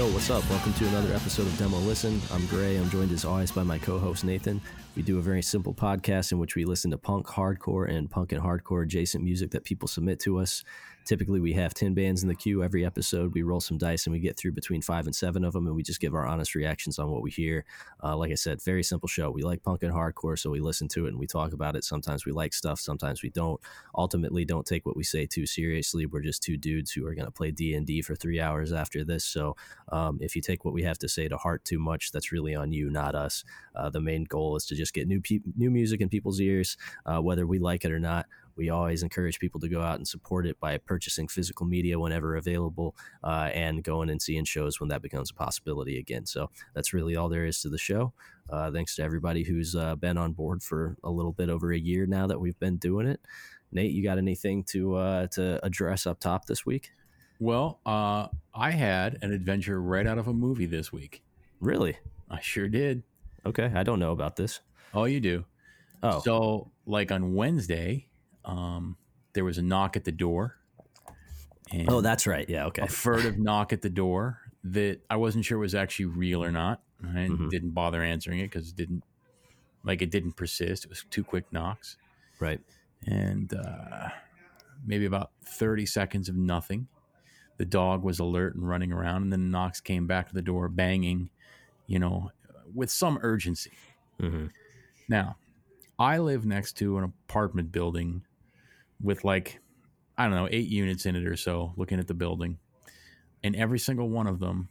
Yo, what's up? Welcome to another episode of Demo Listen. I'm Gray. I'm joined as always by my co host Nathan. We do a very simple podcast in which we listen to punk, hardcore, and punk and hardcore adjacent music that people submit to us. Typically, we have 10 bands in the queue every episode. We roll some dice and we get through between five and seven of them, and we just give our honest reactions on what we hear. Uh, like I said, very simple show. We like punk and hardcore, so we listen to it and we talk about it. Sometimes we like stuff, sometimes we don't. Ultimately, don't take what we say too seriously. We're just two dudes who are going to play D&D for three hours after this. So um, if you take what we have to say to heart too much, that's really on you, not us. Uh, the main goal is to just get new, pe- new music in people's ears, uh, whether we like it or not. We always encourage people to go out and support it by purchasing physical media whenever available uh, and going and seeing shows when that becomes a possibility again. So that's really all there is to the show. Uh, thanks to everybody who's uh, been on board for a little bit over a year now that we've been doing it. Nate, you got anything to uh, to address up top this week? Well, uh, I had an adventure right out of a movie this week. Really? I sure did. Okay, I don't know about this. Oh, you do. Oh, So, like on Wednesday, um, there was a knock at the door. And oh, that's right. Yeah. Okay. a furtive knock at the door that I wasn't sure was actually real or not. I Mhm. didn't bother answering it because it didn't, like, it didn't persist. It was two quick knocks, Right. and uh, maybe about thirty seconds of nothing. The dog was alert and running around, and then the knocks came back to the door, banging, you know, with some urgency. hmm Now, I live next to an apartment building with like, I don't know, eight units in it or so, looking at the building. And every single one of them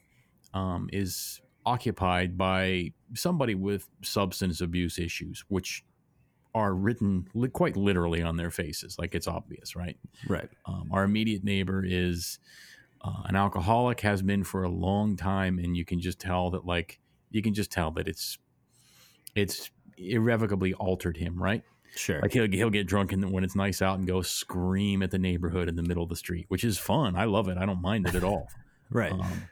um, is occupied by somebody with substance abuse issues, which are written li- quite literally on their faces. Like it's obvious, right? Right. Um, our immediate neighbor is uh, an alcoholic, has been for a long time, and you can just tell that, like, you can just tell that it's it's irrevocably altered him, right? Sure. Like he'll he'll get drunk and when it's nice out and go scream at the neighborhood in the middle of the street, which is fun. I love it. I don't mind it at all. right. Um,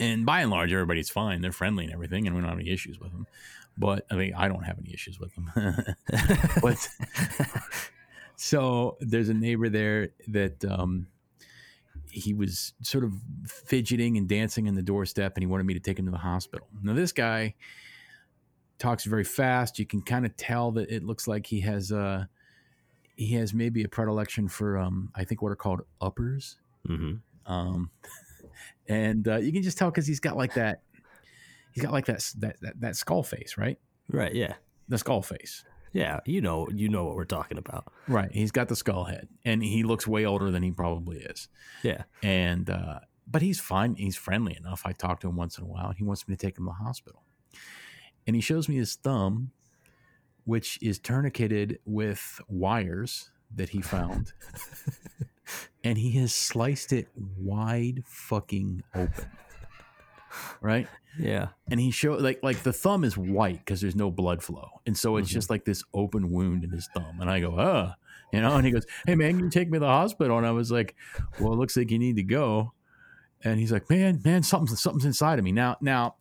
and by and large, everybody's fine. They're friendly and everything, and we don't have any issues with them. But I mean, I don't have any issues with them. but so there's a neighbor there that um, he was sort of fidgeting and dancing in the doorstep, and he wanted me to take him to the hospital. Now, this guy talks very fast. You can kind of tell that it looks like he has uh, he has maybe a predilection for um, I think what are called uppers. hmm Um, and uh, you can just tell because he's got like that, he's got like that, that that that skull face, right? Right. Yeah. The skull face, Yeah. You know. You know what we're talking about. right? He's got the skull head, and he looks way older than he probably is. Yeah. And uh, but he's fine. He's friendly enough. I talk to him once in a while, and he wants me to take him to the hospital. And he shows me his thumb, which is tourniqueted with wires that he found, and he has sliced it wide fucking open. Right. Yeah. and he showed like like the thumb is white because there's no blood flow and so it's Mhm. just like this open wound in his thumb and i go uh you know and he goes hey man can you take me to the hospital and i was like well it looks like you need to go and he's like man man something's something's inside of me now now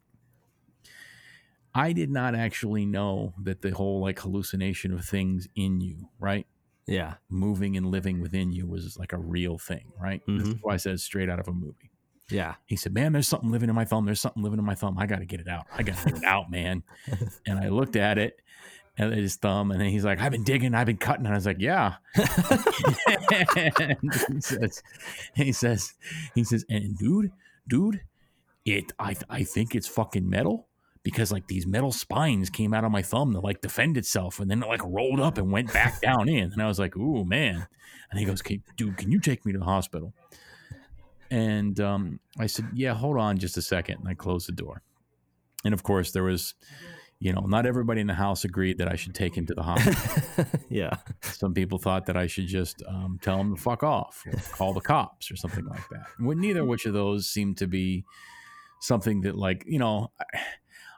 i did not actually know that the whole like hallucination of things in you right Yeah. moving and living within you was like a real thing right this is Mhm. why i said straight out of a movie Yeah. he said, Man, there's something living in my thumb. There's something living in my thumb. I got to get it out. I got to get it out, man. And I looked at it and his thumb, and then he's like, I've been digging, I've been cutting. And I was like, Yeah. and he says, he says, he says, and dude, dude, it, I, I think it's fucking metal because like these metal spines came out of my thumb to like defend itself and then it like rolled up and went back down in. And I was like, Ooh, man. And he goes, "Can- Dude, can you take me to the hospital? And um, I said, Yeah, hold on just a second. And I closed the door. And of course, there was, you know, not everybody in the house agreed that I should take him to the hospital. yeah. Some people thought that I should just um, tell him to fuck off or call the cops or something like that. Well, neither which of those seemed to be something that, like, you know, I,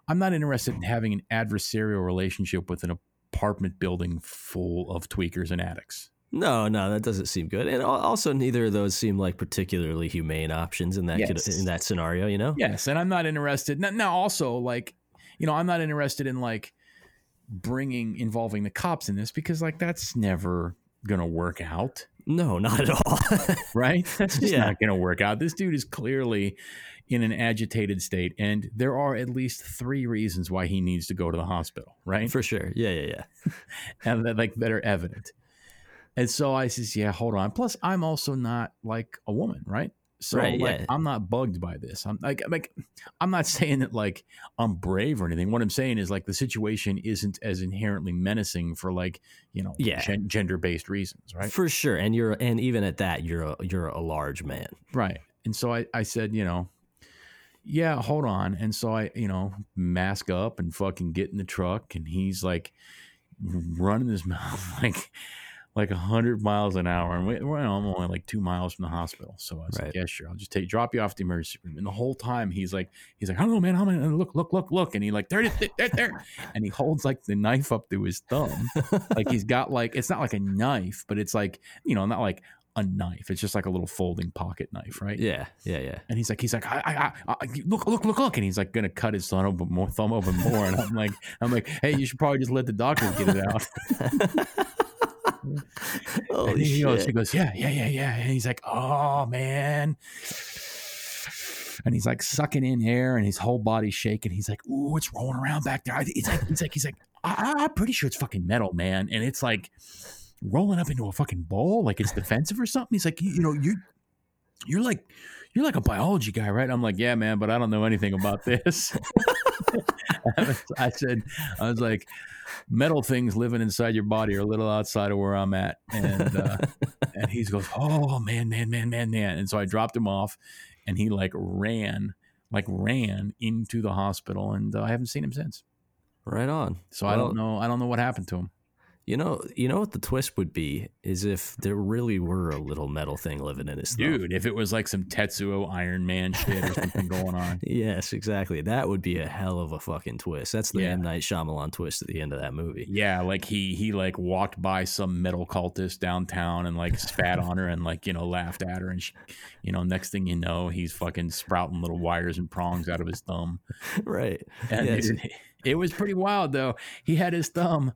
I'm not interested in having an adversarial relationship with an apartment building full of tweakers and addicts. No, no, that doesn't seem good. And also, neither of those seem like particularly humane options in that could- in that scenario. You know? Yes, and I'm not interested. Now, also, like, you know, I'm not interested in like bringing involving the cops in this because, like, that's never gonna work out. No, not at all. right? That's just Yeah. not going to work out. This dude is clearly in an agitated state, and there are at least three reasons why he needs to go to the hospital, right? For sure. Yeah, yeah, yeah. and that like that are evident. And so I says, yeah, hold on. Plus, I'm also not like a woman, right? So Right, like yeah. I'm not bugged by this. I'm like like I'm not saying that like I'm brave or anything. What I'm saying is like the situation isn't as inherently menacing for like you know Yeah. gen- gender based reasons, right? For sure. And you're and even at that, you're a you're a large man. Right. And so I, I said, you know, yeah, hold on. And so I, you know, mask up and fucking get in the truck. And he's like running his mouth like, like a hundred miles an hour. And we, I'm only like two miles from the hospital. So I was Right. like, yeah, sure. I'll just take, drop you off the emergency room. And the whole time he's like, he's like, I don't know, man. I'm gonna look, look, look, look. And he like, there it is, there, there. And he holds like the knife up to his thumb. like he's got like, it's not like a knife, but it's like, you know, not like a knife. It's just like a little folding pocket knife, right? Yeah, yeah, yeah. And he's like, he's like, I, I, I, I look, look, look, look, and he's like gonna cut his thumb open more, thumb open more. And I'm like, I'm like, hey, you should probably just let the doctor get it out. and Holy he goes, he goes, yeah, yeah, yeah, yeah. And he's like, oh man. And he's like sucking in air, and his whole body's shaking. He's like, "Ooh, it's rolling around back there." It's like, he's like, he's like, I, I'm pretty sure it's fucking metal, man. And it's like rolling up into a fucking ball like it's defensive or something. He's like, you, you know, you, you're like, you're like a biology guy, right? I'm like, yeah, man, but I don't know anything about this. I said, I was like, metal things living inside your body are a little outside of where I'm at, and uh, and he goes, oh man, man, man, man, man, and so I dropped him off, and he like ran, like ran into the hospital, and uh, I haven't seen him since. right on. So I don't know, I don't know what happened to him. You know, you know what the twist would be is if there really were a little metal thing living in his thumb. Dude, if it was like some Tetsuo Iron Man shit or something going on. Yes, exactly. That would be a hell of a fucking twist. That's the Yeah. M Night Shyamalan twist at the end of that movie. Yeah, like he he like walked by some metal cultist downtown and like spat on her and like you know laughed at her and she, you know next thing you know he's fucking sprouting little wires and prongs out of his thumb. right. And Yes. it, it was pretty wild though. He had his thumb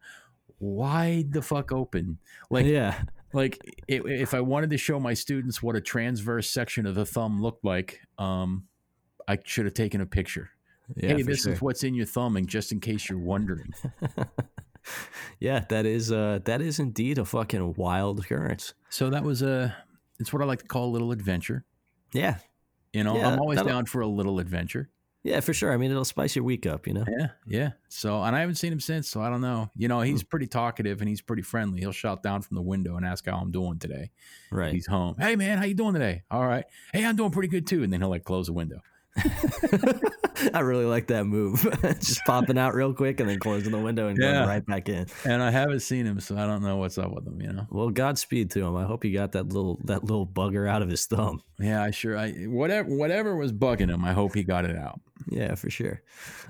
wide the fuck open. Like yeah. like i if I wanted to show my students what a transverse section of the thumb looked like, um, I should have taken a picture. Yeah. hey, this sure. is what's in your thumb, and just in case you're wondering. yeah, that is uh that is indeed a fucking wild occurrence. So that was a. It's what I like to call a little adventure. Yeah. You know, Yeah, I'm always down for a little adventure. Yeah, for sure. I mean, it'll spice your week up, you know? Yeah, yeah. So, and I haven't seen him since, so I don't know. You know, he's hmm. pretty talkative and he's pretty friendly. He'll shout down from the window and ask how I'm doing today. Right. He's home. Hey, man, how you doing today? All right. Hey, I'm doing pretty good too. And then he'll like close the window. I really like that move. Just popping out real quick and then closing the window and Yeah. going right back in. And I haven't seen him, so I don't know what's up with him. You know. Well, Godspeed to him. I hope he got that little that little bugger out of his thumb. Yeah, I sure. I whatever whatever was bugging him. I hope he got it out. Yeah, for sure.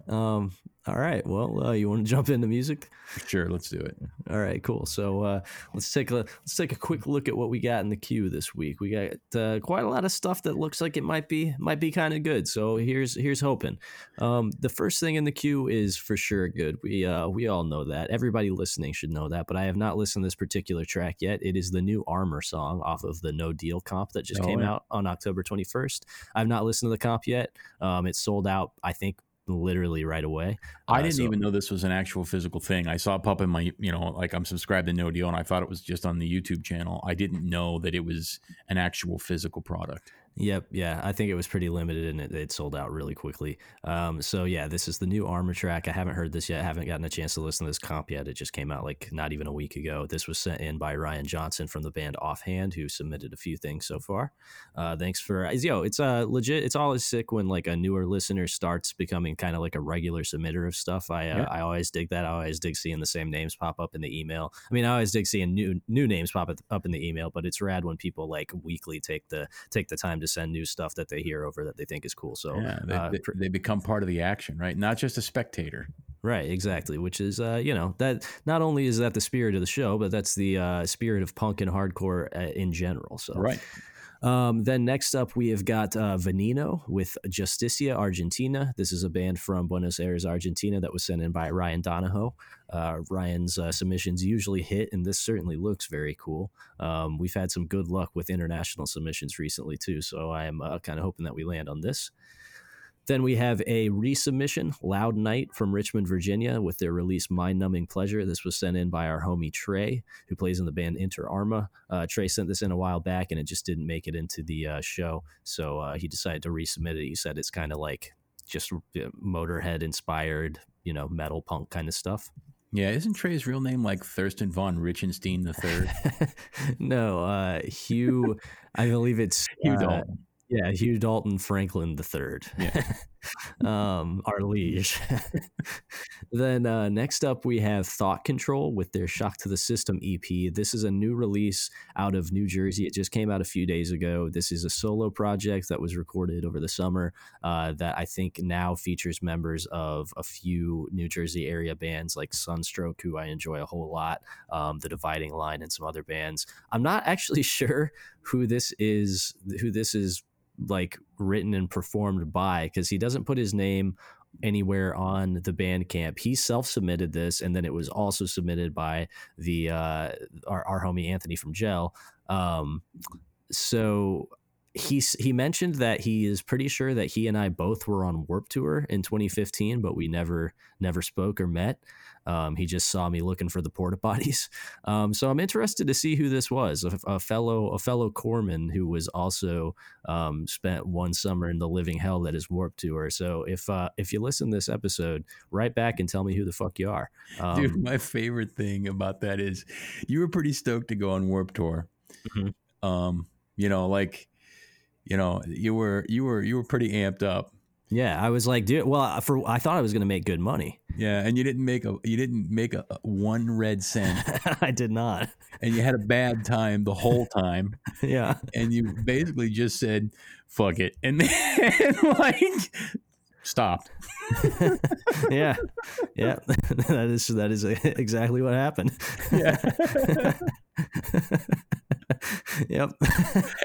Um, all right. Well, uh, you want to jump into music? Sure, let's do it. All right, cool. So uh, let's take a let's take a quick look at what we got in the queue this week. We got uh, quite a lot of stuff that looks like it might be might be kind of good. So here's here's hoping. Um, the first thing in the queue is for sure good. We uh, we all know that. Everybody listening should know that. But I have not listened to this particular track yet. It is the new Armor song off of the No Deal comp that just Oh, came yeah. out on October 21st. I've not listened to the comp yet. Um, it sold out. I think literally right away. I Uh, didn't so- even know this was an actual physical thing. I saw a pop in my, you know, like I'm subscribed to No Deal, and I thought it was just on the YouTube channel. I didn't know that it was an actual physical product. Yep, yeah, I think it was pretty limited and it, it sold out really quickly. Um, so yeah, this is the new Armor track. I haven't heard this yet. I haven't gotten a chance to listen to this comp yet. It just came out like not even a week ago. This was sent in by Ryan Johnson from the band Offhand, who submitted a few things so far. Uh, thanks for yo. It's uh legit. It's always sick when like a newer listener starts becoming kind of like a regular submitter of stuff. I uh, Yeah. I always dig that. I always dig seeing the same names pop up in the email. I mean, I always dig seeing new new names pop up- up in the email, but it's rad when people like weekly take the take the time to send new stuff that they hear over that they think is cool. So yeah, they, uh, they, they become part of the action, right? Not just a spectator. Right, exactly. Which is, uh, you know, that not only is that the spirit of the show, but that's the uh, spirit of punk and hardcore uh, in general. So, Right. Um, then next up, we have got uh, Veneno with Justicia Argentina. This is a band from Buenos Aires, Argentina, that was sent in by Ryan Donahoe. Uh, Ryan's uh, submissions usually hit, and this certainly looks very cool. Um, we've had some good luck with international submissions recently, too, so I am uh, kind of hoping that we land on this. Then we have a resubmission, Loud Night from Richmond, Virginia, with their release Mind Numbing Pleasure. This was sent in by our homie Trey, who plays in the band Inter Arma. Uh, Trey sent this in a while back and it just didn't make it into the uh, show. So uh, he decided to resubmit it. He said it's kind of like just uh, Motorhead inspired, you know, metal punk kind of stuff. Yeah, isn't Trey's real name like Thurston von Richenstein III? no, uh, Hugh, I believe it's Hugh uh, Dalton. Yeah, Hugh Dalton Franklin the Third. Yeah. um, our liege. then uh, next up, we have Thought Control with their Shock to the System EP. This is a new release out of New Jersey. It just came out a few days ago. This is a solo project that was recorded over the summer uh, that I think now features members of a few New Jersey area bands like Sunstroke, who I enjoy a whole lot, um, The Dividing Line, and some other bands. I'm not actually sure who this is, who this is like written and performed by because he doesn't put his name anywhere on the Bandcamp. He self-submitted this, and then it was also submitted by the uh, our, our homie Anthony from Gel. Um, so he he mentioned that he is pretty sure that he and I both were on Warped Tour in 2015, but we never never spoke or met. Um, he just saw me looking for the porta potties. Um, so I'm interested to see who this was. A, a fellow a fellow corpsman who was also um, spent one summer in the living hell that is Warped Tour. So if uh, if you listen to this episode, write back and tell me who the fuck you are. Dude, Um, my favorite thing about that is you were pretty stoked to go on Warped Tour. Mhm. Um, you know, like, you know, you were you were you were pretty amped up. Yeah, I was like, dude. Well, for I thought I was going to make good money. Yeah, and you didn't make a you didn't make a, a one red cent, I did not. and you had a bad time the whole time, yeah. and you basically just said "fuck it," and then like stopped. yeah, yeah, that is that is exactly what happened. Yeah. yep.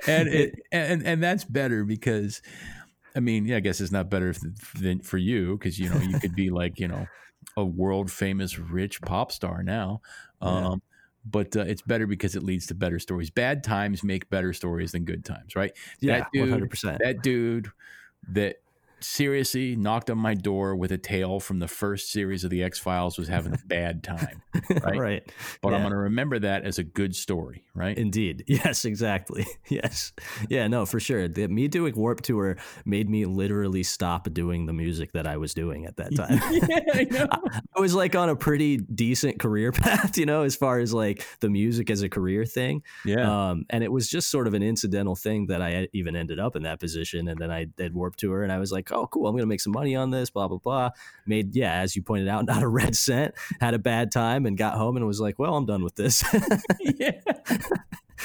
and it and and that's better because I mean, yeah, I guess it's not better than for you because you know you could be like you know a world famous rich pop star now. Yeah. Um, but uh, it's better because it leads to better stories. Bad times make better stories than good times, right? yeah, that dude, one hundred percent. that dude that seriously knocked on my door with a tale from the first series of the X Files was having a bad time, right? Right. But I'm going to remember that as a good story, right? Indeed. Yes, exactly. Yes. Yeah, no, for sure. The, me doing Warped Tour made me literally stop doing the music that I was doing at that time. yeah, I know. I was like on a pretty decent career path, you know, as far as like the music as a career thing. Yeah. Um, and it was just sort of an incidental thing that I even ended up in that position. And then I did Warped Tour and I was like, oh, cool, I'm going to make some money on this, blah, blah, blah. Made, yeah, as you pointed out, not a red cent, had a bad time and got home and was like, well, I'm done with this. yeah.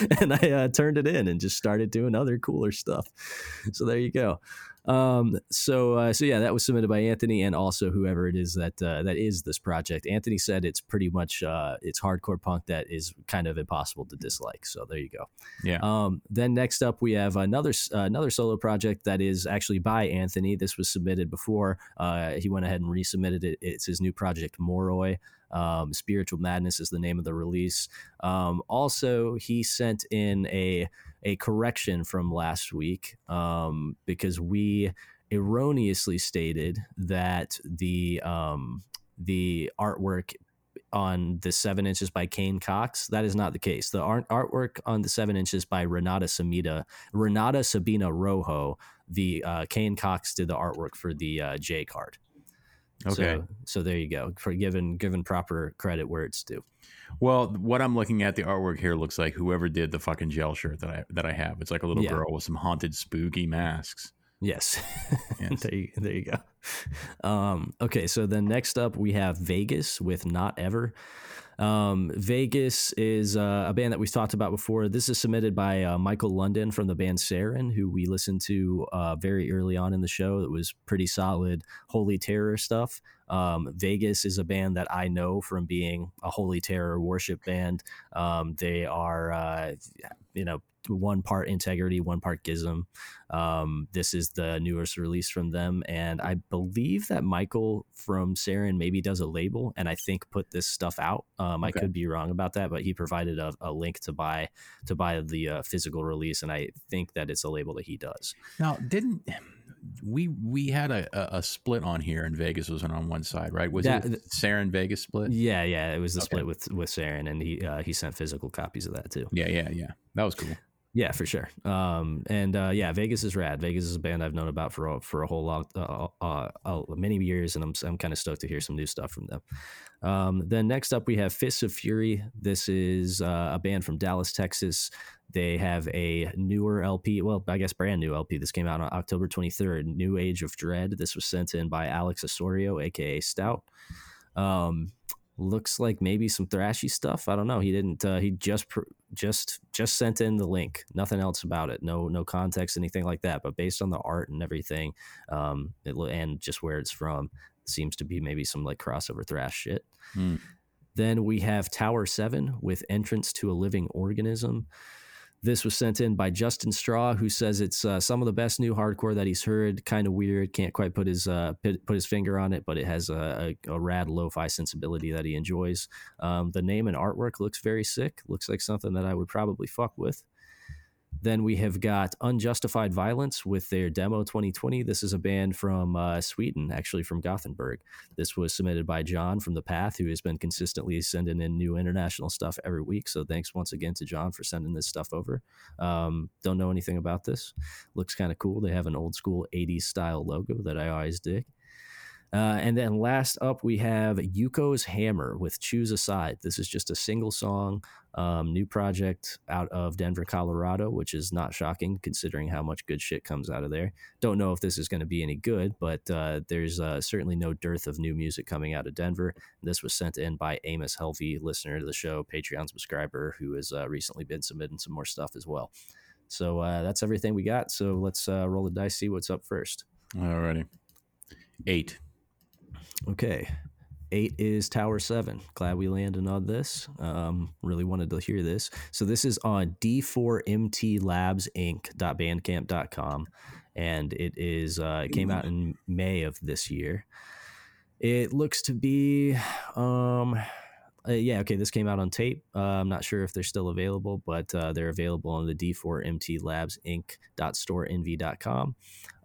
and I uh, turned it in and just started doing other cooler stuff. So there you go. Um, so uh, so yeah, that was submitted by Anthony and also whoever it is that uh, that is this project. Anthony said it's pretty much uh, it's hardcore punk that is kind of impossible to dislike. So there you go. Yeah. Um, then next up we have another uh, another solo project that is actually by Anthony. This was submitted before. Uh, he went ahead and resubmitted it. It's his new project Moroi. Um, Spiritual Madness is the name of the release. Um, also, he sent in a a correction from last week um, because we erroneously stated that the um, the artwork on the seven inches by Kane Cox. That is not the case. The art artwork on the seven inches by Renata Samita, Renata Sabina Rojo. The uh, Kane Cox did the artwork for the uh, J card. Okay. So, so there you go. For given given proper credit where it's due. Well, what I'm looking at, the artwork here looks like whoever did the fucking gel shirt that I that I have. It's like a little Yeah. girl with some haunted, spooky masks. Yes. Yes. there, you, there you go. Um, okay, so then next up we have Vegas with Not Ever. Um, Vegas is uh, a band that we've talked about before. This is submitted by uh, Michael London from the band Sarin, who we listened to uh, very early on in the show. It was pretty solid Holy Terror stuff. Um, Vegas is a band that I know from being a Holy Terror worship band. Um, they are, uh, you know, one part integrity, one part GISM. Um, this is the newest release from them, and I believe that Michael from Sarin maybe does a label, and I think put this stuff out. Um, I could be wrong about that, but he provided a, a link to buy to buy the uh, physical release, and I think that it's a label that he does. Now, didn't we we had a, a, split on here and Vegas wasn't on one side, right? Was that, it Sarin Vegas split? Yeah, yeah, it was the okay. split with with Sarin, and he uh, he sent physical copies of that too. Yeah, yeah, yeah. That was cool. Yeah, for sure. Um, and uh, yeah, Vegas is rad. Vegas is a band I've known about for a, for a whole lot, uh, uh, uh, many years, and I'm I'm kind of stoked to hear some new stuff from them. Um, then next up, we have Fists of Fury. This is uh, a band from Dallas, Texas. They have a newer LP, well, I guess brand new LP. This came out on October 23rd, New Age of Dread. This was sent in by Alex Osorio, aka Stout. Um, looks like maybe some thrashy stuff. I don't know. He didn't. Uh, he just pr- just just sent in the link. Nothing else about it. No no context, anything like that. But based on the art and everything, um, it, and just where it's from, it seems to be maybe some like crossover thrash shit. Mm. Then we have Tower Seven with entrance to a living organism. This was sent in by Justin Straw, who says it's uh, some of the best new hardcore that he's heard. Kind of weird, can't quite put his uh, put his finger on it, but it has a, a, a rad lo-fi sensibility that he enjoys. Um, the name and artwork looks very sick. Looks like something that I would probably fuck with. Then we have got Unjustified Violence with their demo 2020. This is a band from uh, Sweden, actually from Gothenburg. This was submitted by John from The Path, who has been consistently sending in new international stuff every week. So thanks once again to John for sending this stuff over. Um, don't know anything about this. Looks kind of cool. They have an old school 80s style logo that I always dig. Uh, and then last up, we have Yuko's Hammer with Choose a Side. This is just a single song, um, new project out of Denver, Colorado, which is not shocking considering how much good shit comes out of there. Don't know if this is going to be any good, but uh, there's uh, certainly no dearth of new music coming out of Denver. This was sent in by Amos Helvey, listener to the show, Patreon subscriber, who has uh, recently been submitting some more stuff as well. So uh, that's everything we got. So let's uh, roll the dice, see what's up first. Alrighty. Eight. Okay. Eight is Tower Seven. Glad we landed on this. Um, really wanted to hear this. So this is on d4mtlabsinc.bandcamp.com, and it is uh, it came out in May of this year. It looks to be um, uh, yeah, okay. This came out on tape. Uh, I'm not sure if they're still available, but uh, they're available on the D4MT Labs Inc.storenvy.com.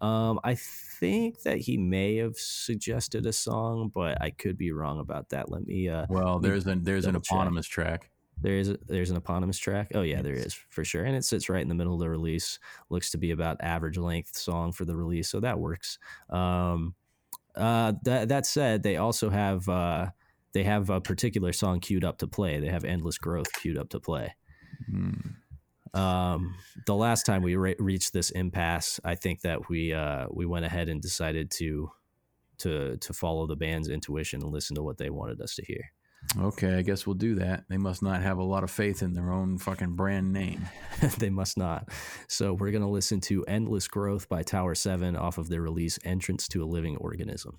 Um, I think that he may have suggested a song, but I could be wrong about that. Let me. Uh, well, there's an there's an eponymous check. track. There is a, there's an eponymous track. Oh yeah, there is for sure, and it sits right in the middle of the release. Looks to be about average length song for the release, so that works. Um, uh, that that said, they also have uh, they have a particular song queued up to play. They have Endless Growth queued up to play. Mm. Um, the last time we re- reached this impasse, I think that we uh, we went ahead and decided to to to follow the band's intuition and listen to what they wanted us to hear. Okay, I guess we'll do that. They must not have a lot of faith in their own fucking brand name. they must not. So we're gonna listen to "Endless Growth" by Tower Seven off of their release "Entrance to a Living Organism."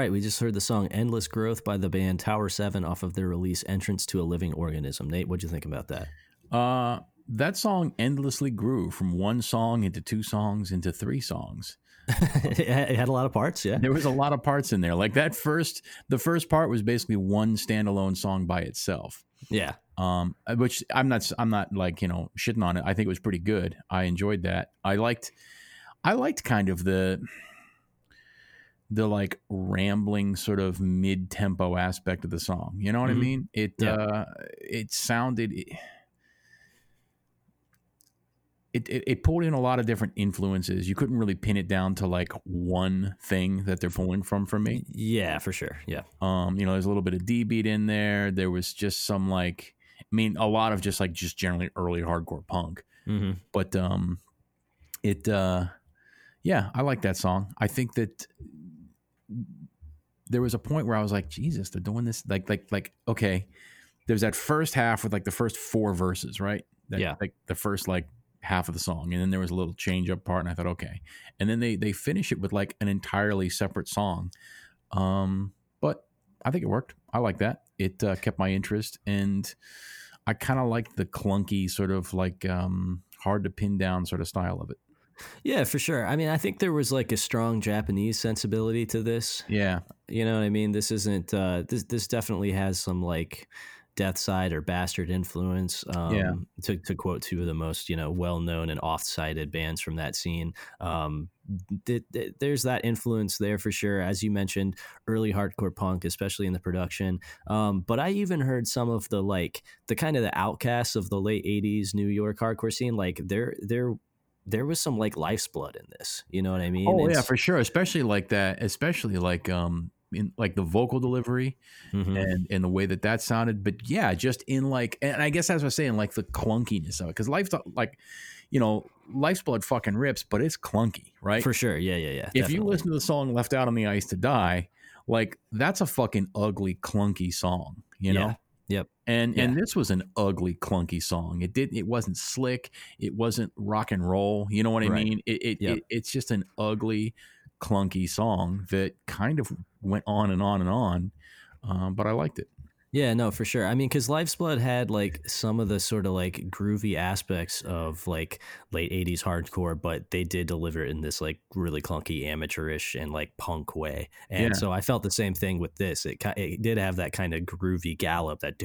Right, we just heard the song "Endless Growth" by the band Tower Seven off of their release "Entrance to a Living Organism." Nate, what'd you think about that? Uh, that song endlessly grew from one song into two songs into three songs. it had a lot of parts, yeah. There was a lot of parts in there. Like that first, the first part was basically one standalone song by itself. Yeah. Um, which I'm not, I'm not like you know shitting on it. I think it was pretty good. I enjoyed that. I liked, I liked kind of the, the like rambling sort of mid tempo aspect of the song. You know what Mhm. I mean? It, Yeah. uh, it sounded. It, it, it pulled in a lot of different influences. You couldn't really pin it down to like one thing that they're pulling from for me. Yeah, for sure. Yeah. Um, you know, there's a little bit of D beat in there. There was just some like, I mean, a lot of just like just generally early hardcore punk. hmm But um, it, uh, yeah, I like that song. I think that there was a point where I was like, Jesus, they're doing this like like like okay. There's that first half with like the first four verses, right? That, Yeah. Like the first like half of the song, and then there was a little change up part, and I thought, okay. And then they they finish it with like an entirely separate song. Um, but I think it worked. I like that. It uh, kept my interest, and I kind of liked the clunky sort of like um, hard to pin down sort of style of it. Yeah, for sure. I mean, I think there was like a strong Japanese sensibility to this. Yeah, You know what I mean? This isn't. Uh, this this definitely has some like Death Side or Bastard influence. Um, Yeah. To to quote two of the most you know well known and oft cited bands from that scene. Um, th- th- there's that influence there for sure. As you mentioned, early hardcore punk, especially in the production. Um, but I even heard some of the like the kind of the outcasts of the late '80s New York hardcore scene. Like there there there was some like life's blood in this. You know what I mean? Oh yeah, for sure. Especially like that. Especially like um in like the vocal delivery Mhm. and and the way that that sounded. But yeah, just in like, and I guess as I was saying, like the clunkiness of it, because life's like, you know, life's blood fucking rips, but it's clunky, right? For sure. Yeah, yeah, yeah. if you listen to the song "Left Out on the Ice to Die," like that's a fucking ugly, clunky song, you know. Yeah. Yep. And Yeah. and this was an ugly, clunky song. It didn't. It wasn't slick. It wasn't rock and roll. You know what I Right. mean? It, it, Yep. it it's just an ugly, clunky song that kind of went on and on and on. Um, but I liked it. Yeah, no, for sure. I mean, because Life's Blood had like some of the sort of like groovy aspects of like late 80s hardcore, but they did deliver it in this like really clunky amateurish and like punk way. And Yeah. so I felt the same thing with this. It, it did have that kind of groovy gallop that,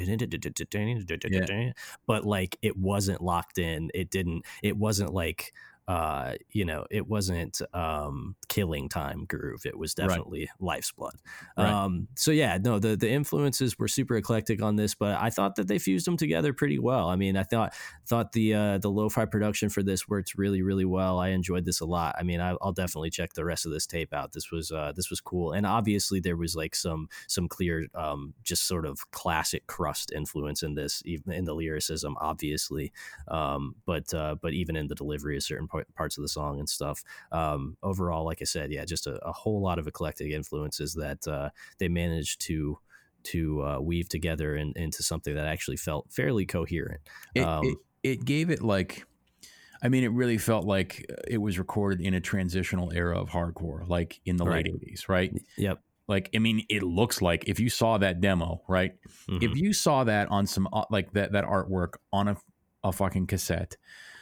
but like it wasn't locked in. It didn't, it wasn't like, uh you know it wasn't um killing time groove it was Right. definitely life's blood. Right. um so yeah no the the influences were super eclectic on this but i thought that they fused them together pretty well. I mean i thought thought the uh the lo-fi production for this worked really really well. I enjoyed this a lot. I mean I, i'll definitely check the rest of this tape out. This was uh this was cool. And obviously there was like some some clear um just sort of classic crust influence in this even in the lyricism obviously. Um but uh but even in the delivery of certain par- parts of the song and stuff um overall like i said yeah just a, a whole lot of eclectic influences that uh they managed to to uh, weave together in, into something that actually felt fairly coherent It, Um, it it gave it like. I mean, it really felt like uh, it was recorded in a transitional era of hardcore, like in the Right. late '80s, right? yep Like, I mean, it looks like if you saw that demo, right? Mhm. If you saw that on some uh, like that that artwork on a a fucking cassette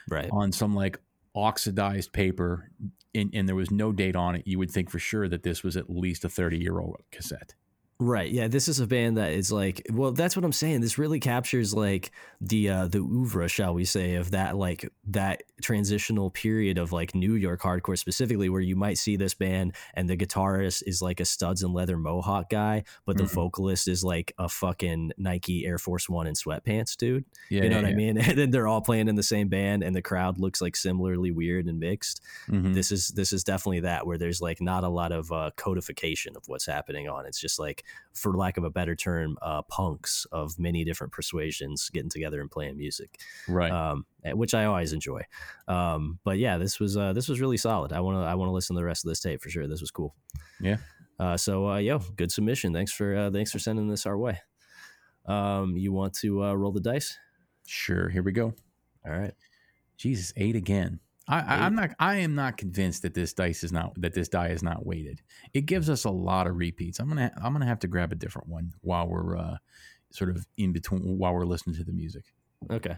right on some like oxidized paper and, and there was no date on it, you would think for sure that this was at least a 30 year old cassette. Right. Yeah. This is a band that is like, well, that's what I'm saying. This really captures like the uh, the oeuvre, shall we say, of that like that transitional period of like New York hardcore specifically, where you might see this band and the guitarist is like a studs and leather mohawk guy, but the Mhm. vocalist is like a fucking Nike Air Force One and sweatpants dude. Yeah. you know yeah, what I mean? And then they're all playing in the same band, and the crowd looks like similarly weird and mixed Mhm. this is this is definitely that where there's like not a lot of uh, codification of what's happening on it's just like for lack of a better term uh, punks of many different persuasions getting together and playing music Right. um, eh, which i always enjoy um, but yeah this was uh, this was really solid i want to i want to listen to the rest of this tape for sure this was cool Yeah. uh, so uh, yo good submission thanks for uh, thanks for sending this our way um, you want to uh, roll the dice sure. Here we go. all right Jesus, eight again. I, I'm not. I am not convinced that this dice is not that this die is not weighted. It gives us a lot of repeats. I'm gonna. I'm gonna have to grab a different one while we're uh, sort of in between while we're listening to the music. Okay.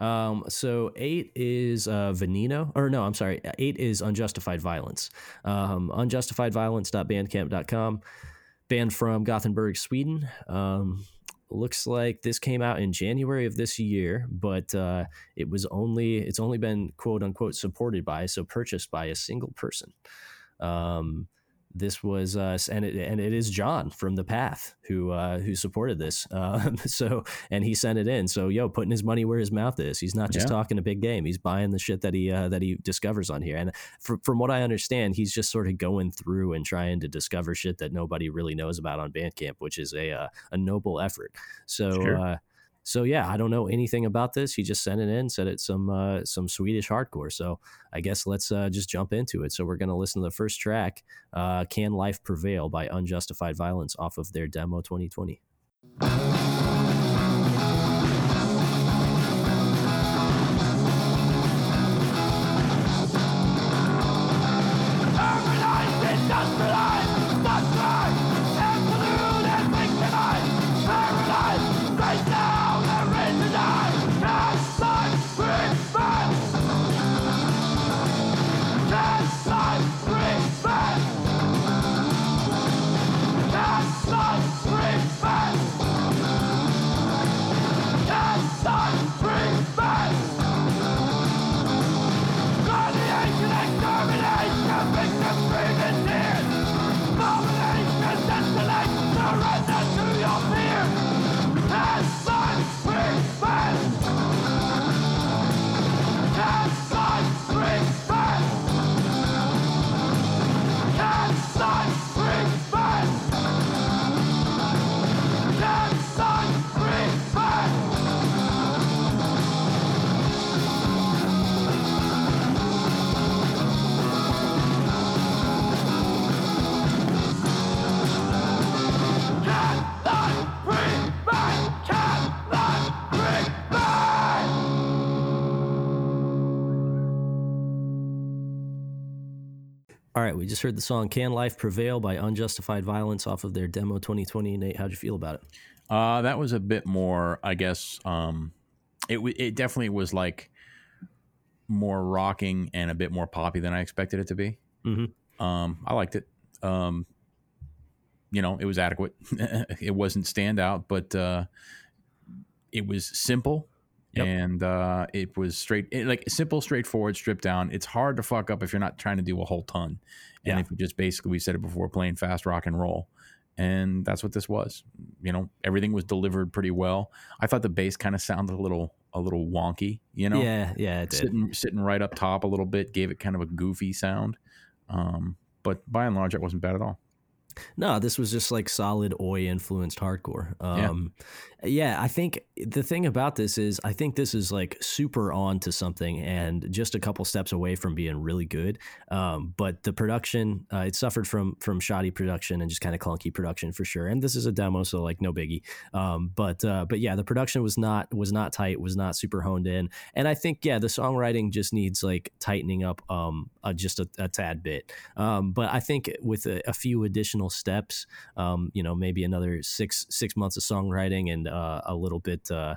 Um, so eight is uh, Veneno, or no, I'm sorry. Eight is Unjustified Violence. Um, unjustifiedviolence.bandcamp.com. Band from Gothenburg, Sweden. Um, looks like this came out in January of this year, but uh, it was only it's only been quote unquote supported by so purchased by a single person. Um, this was us, and it and it is John from the Path who uh, who supported this. Um, so and he sent it in. So yo, putting his money where his mouth is. He's not just Yeah. talking a big game. He's buying the shit that he uh, that he discovers on here. And fr- from what I understand, he's just sort of going through and trying to discover shit that nobody really knows about on Bandcamp, which is a uh, a noble effort. So. Sure. So yeah, I don't know anything about this. He just sent it in, said it's some uh, some Swedish hardcore. So I guess let's uh, just jump into it. So we're gonna listen to the first track, uh, "Can Life Prevail" by Unjustified Violence, off of their demo 2020. Right, we just heard the song "Can Life Prevail" by Unjustified Violence off of their demo 2020. Nate, how'd you feel about it? Uh, that was a bit more, I guess. Um, it w- it definitely was like more rocking and a bit more poppy than I expected it to be. Mhm. Um, I liked it. Um, you know, it was adequate. it wasn't standout, but uh, it was simple. Yep. And uh, it was straight, it, like simple, straightforward, stripped down. It's hard to fuck up if you're not trying to do a whole ton. And Yeah. if you just basically, we said it before, playing fast rock and roll and that's what this was. You know, everything was delivered pretty well. I thought the bass kind of sounded a little a little wonky. You know, yeah, yeah, it did. sitting sitting right up top a little bit gave it kind of a goofy sound. Um, but by and large, it wasn't bad at all. No, this was just like solid oi influenced hardcore. Yeah. Um, yeah. I think the thing about this is, I think this is like super on to something and just a couple steps away from being really good. Um, but the production, uh, it suffered from from shoddy production and just kind of clunky production for sure. And this is a demo, so like no biggie. Um, but uh, but yeah, the production was not was not tight, was not super honed in. And I think yeah, the songwriting just needs like tightening up um, uh, just a, a tad bit. Um, but I think with a, a few additional steps, um, you know, maybe another six six months of songwriting and a little bit uh,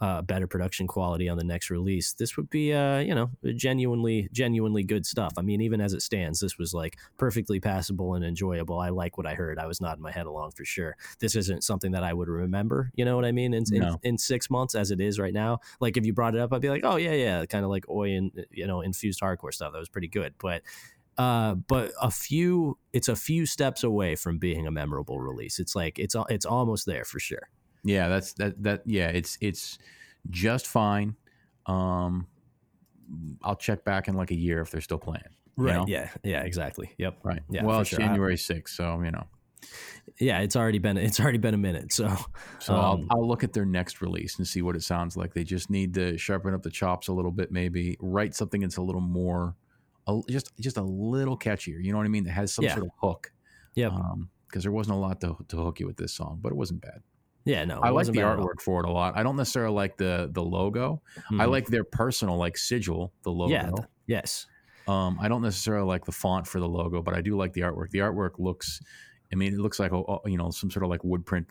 uh, better production quality on the next release, this would be uh, you know genuinely genuinely good stuff. I mean, even as it stands, this was like perfectly passable and enjoyable. I like what I heard. I was nodding my head along for sure. This isn't something that I would remember. You know what I mean? In, No. in, in six months, as it is right now, like if you brought it up, I'd be like, oh yeah, yeah, kind of like oi and you know infused hardcore stuff. That was pretty good, but uh, but a few it's a few steps away from being a memorable release it's like it's it's almost there for sure Yeah, that's that that yeah, it's it's just fine. Um I'll check back in like a year if they're still playing. you know? yeah yeah exactly yep Right. Yeah, well, it's sure. January 6th, so you know. yeah it's already been it's already been a minute so So Um, I'll, I'll look at their next release and see what it sounds like. They just need to sharpen up the chops a little bit, maybe write something that's a little more, a, just just a little catchier. You know what I mean? That has some Yeah. sort of hook. Yep. Because there wasn't a lot to, to hook you with this song, but it wasn't bad. Yeah no I like the bad at all. artwork for it a lot. I don't necessarily like the the logo. I Mhm. like their personal like sigil, the logo. yeah th- Yes. Um, I don't necessarily like the font for the logo, but I do like the artwork. The artwork looks, I mean, it looks like a, you know some sort of like wood print,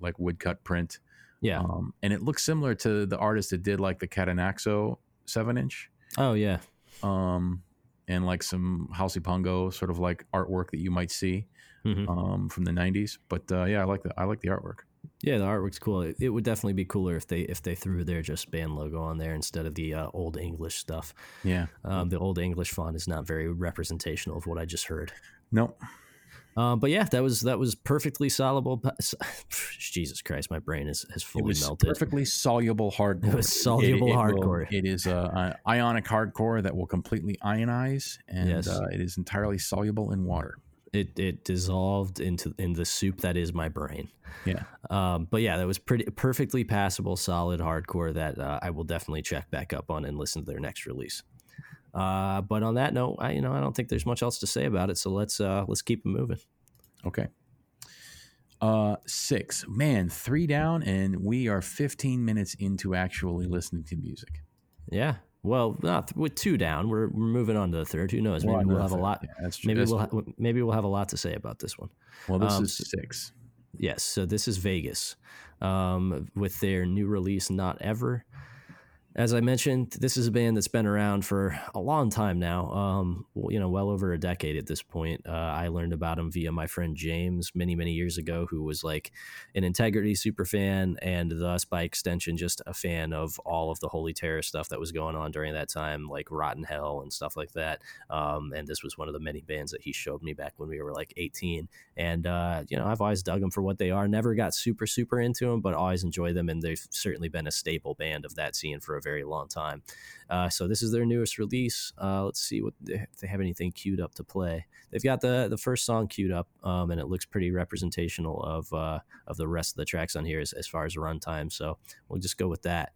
like woodcut print. Yeah. Um, and it looks similar to the artist that did like the Catanaxo seven inch. oh yeah. Um, and like some Halsey Pongo sort of like artwork that you might see Mhm. um, from the '90s. But uh, yeah, I like the I like the artwork. Yeah, the artwork's cool. It, it would definitely be cooler if they if they threw their just band logo on there instead of the uh, old English stuff. Yeah. Um, the old English font is not very representational of what I just heard. No. Um, but yeah, that was that was perfectly soluble. Jesus Christ, my brain is has It fully melted. perfectly soluble hardcore. It was soluble will- hardcore. it is a, a ionic hardcore that will completely ionize, and Yes. uh, it is entirely soluble in water. It it dissolved into in the soup that is my brain. Yeah. Um, but yeah, that was pretty perfectly passable, solid hardcore that uh, I will definitely check back up on and listen to their next release. Uh, but on that note, I you know I don't think there's much else to say about it. So let's uh, let's keep it moving. Okay. Uh, six. Man, three down, and we are 15 minutes into actually listening to music. Yeah. Well, not th- with two down. We're, we're moving on to the third. Who knows? Maybe Well, have a lot. yeah, that's true. Maybe That's we'll ha- maybe we'll have a lot to say about this one. well, this um, is six. Yes. So this is Vegas um, with their new release, Not Ever. As I mentioned, this is a band that's been around for a long time now. Um, well, you know, well over a decade at this point. Uh, I learned about them via my friend James many, many years ago, who was like an Integrity super fan, and thus by extension, just a fan of all of the Holy Terror stuff that was going on during that time, like Rot In Hell and stuff like that. Um, and this was one of the many bands that he showed me back when we were like 18. And uh, you know, I've always dug them for what they are. Never got super super into them, but always enjoy them, and they've certainly been a staple band of that scene for a very long time. Uh, so this is their newest release. Uh, let's see what they, if they have anything queued up to play. They've got the the first song queued up, um, and it looks pretty representational of uh, of the rest of the tracks on here as, as far as runtime. So we'll just go with that.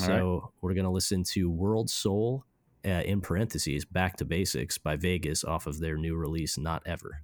All so we're gonna listen to World Soul. Uh, in parentheses, Back to Basics by Vegas off of their new release, Not Ever.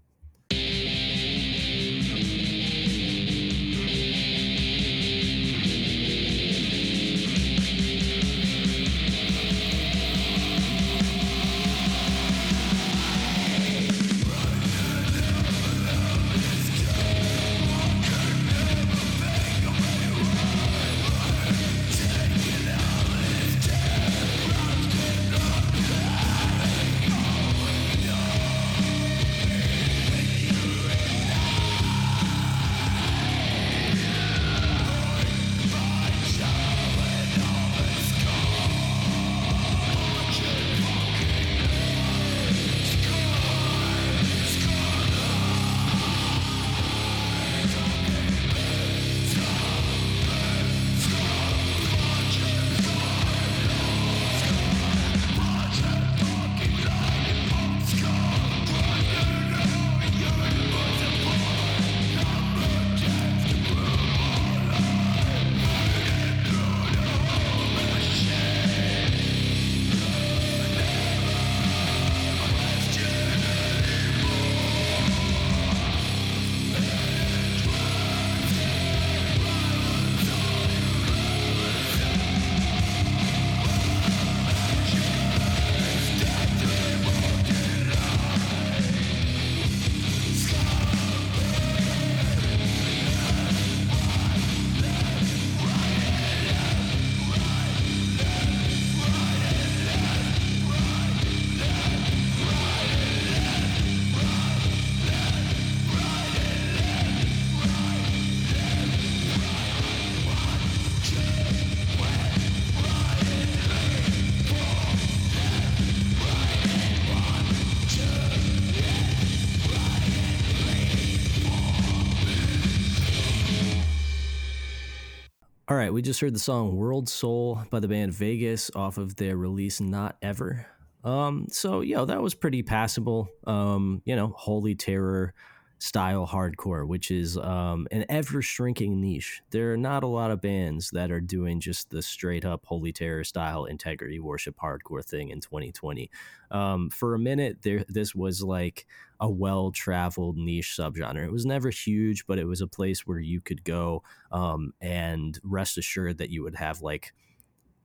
Right, we just heard the song World Soul by the band Vegas off of their release Not Ever. Um, so yo, that was pretty passable. Um, you know, holy terror style hardcore, which is um an ever shrinking niche. There are not a lot of bands that are doing just the straight up holy terror style integrity worship hardcore thing in 2020. Um, for a minute there this was like a well traveled niche subgenre. It was never huge, but it was a place where you could go um, and rest assured that you would have like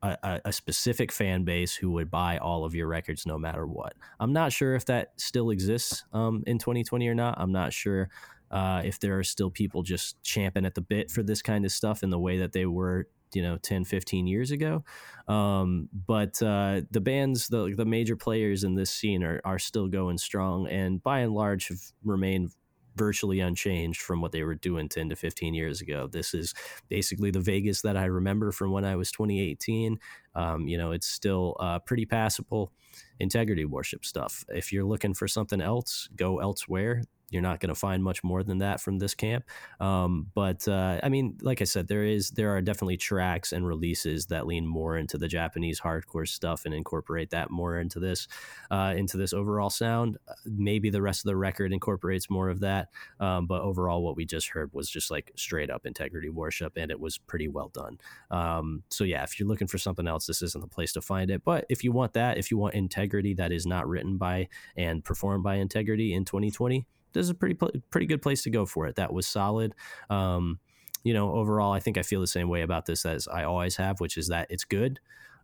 a, a, specific fan base who would buy all of your records no matter what. I'm not sure if that still exists um, in 2020 or not. I'm not sure uh, if there are still people just champing at the bit for this kind of stuff in the way that they were you know 10 15 years ago um, but uh, the bands the, the major players in this scene are, are still going strong and by and large have remained virtually unchanged from what they were doing 10 to 15 years ago. This is basically the Vegas that I remember from when I was 2018. Um, you know, it's still uh, pretty passable integrity worship stuff. If you're looking for something else, go elsewhere you're not going to find much more than that from this camp. Um, but uh, I mean, like I said, there is there are definitely tracks and releases that lean more into the Japanese hardcore stuff and incorporate that more into this uh, into this overall sound. Maybe the rest of the record incorporates more of that, um, but overall, what we just heard was just like straight up integrity worship, and it was pretty well done. Um, so yeah, if you're looking for something else, this isn't the place to find it. But if you want that, if you want integrity that is not written by and performed by integrity in 2020 this is a pretty pretty good place to go for it. That was solid. Um, you know, overall, I think I feel the same way about this as I always have, which is that it's good.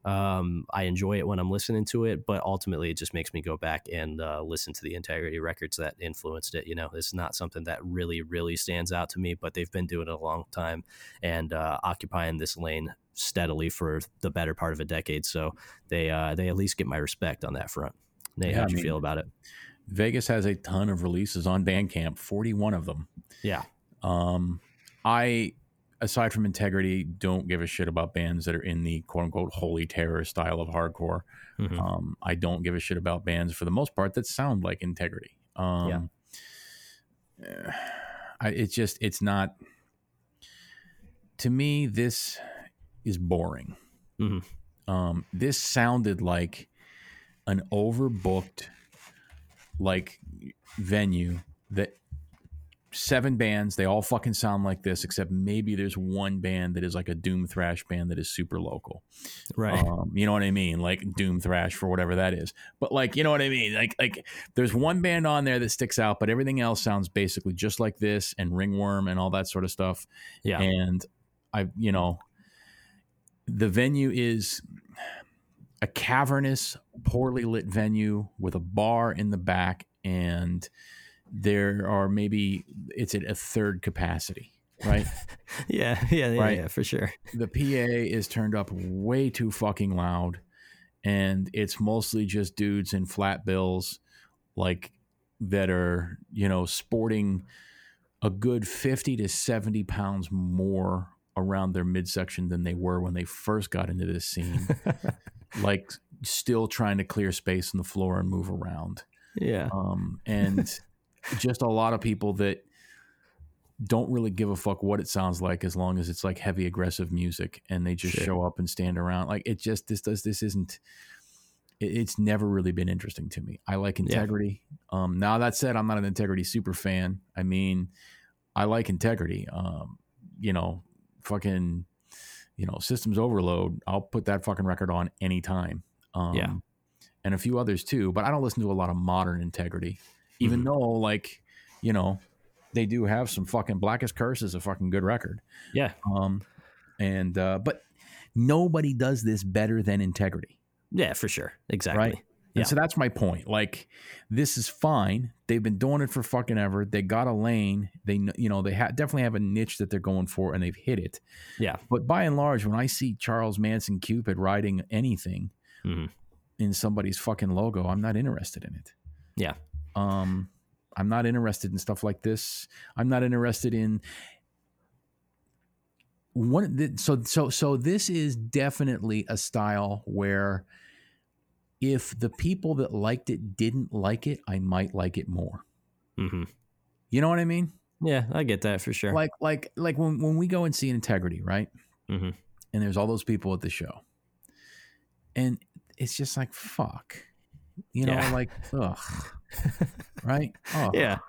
Um, I enjoy it when I'm listening to it, but ultimately it just makes me go back and uh, listen to the integrity records that influenced it. You know, it's not something that really, really stands out to me, but they've been doing it a long time and uh, occupying this lane steadily for the better part of a decade. So they uh, they at least get my respect on that front. Nate, yeah, how'd you I mean, feel about it? Vegas has a ton of releases on Bandcamp, 41 of them. Yeah. Um, I, aside from Integrity, don't give a shit about bands that are in the quote unquote holy terror style of hardcore. Mm-hmm. Um, I don't give a shit about bands for the most part that sound like Integrity. Um, yeah. I, it's just, it's not, to me, this is boring. Mm-hmm. Um, this sounded like an overbooked like venue that seven bands they all fucking sound like this except maybe there's one band that is like a doom thrash band that is super local. Right. Um, you know what i mean? Like doom thrash for whatever that is. But like you know what i mean? Like like there's one band on there that sticks out but everything else sounds basically just like this and ringworm and all that sort of stuff. Yeah. And i you know the venue is a cavernous, poorly lit venue with a bar in the back, and there are maybe it's at a third capacity, right? yeah, yeah, yeah, right? yeah, for sure. The PA is turned up way too fucking loud, and it's mostly just dudes in flat bills, like that are you know sporting a good 50 to 70 pounds more around their midsection than they were when they first got into this scene. like still trying to clear space on the floor and move around. Yeah. Um, and just a lot of people that don't really give a fuck what it sounds like as long as it's like heavy aggressive music and they just sure. show up and stand around. Like it just this does this isn't it's never really been interesting to me. I like integrity. Yeah. Um, now that said, I'm not an integrity super fan. I mean, I like integrity. Um, you know, fucking you know, systems overload, I'll put that fucking record on anytime. Um, yeah. And a few others too, but I don't listen to a lot of modern integrity, even mm-hmm. though, like, you know, they do have some fucking Blackest Curse is a fucking good record. Yeah. Um, and, uh, but nobody does this better than integrity. Yeah, for sure. Exactly. Right. Yeah. So that's my point. Like, this is fine. They've been doing it for fucking ever. They got a lane. They, you know, they ha- definitely have a niche that they're going for, and they've hit it. Yeah. But by and large, when I see Charles Manson Cupid riding anything mm-hmm. in somebody's fucking logo, I'm not interested in it. Yeah. Um, I'm not interested in stuff like this. I'm not interested in one. So, so, so this is definitely a style where if the people that liked it didn't like it, I might like it more. Mm-hmm. You know what I mean? Yeah, I get that for sure. Like, like, like when when we go and see Integrity, right? Mm-hmm. And there's all those people at the show, and it's just like fuck, you know, yeah. like ugh, right? Oh. Yeah,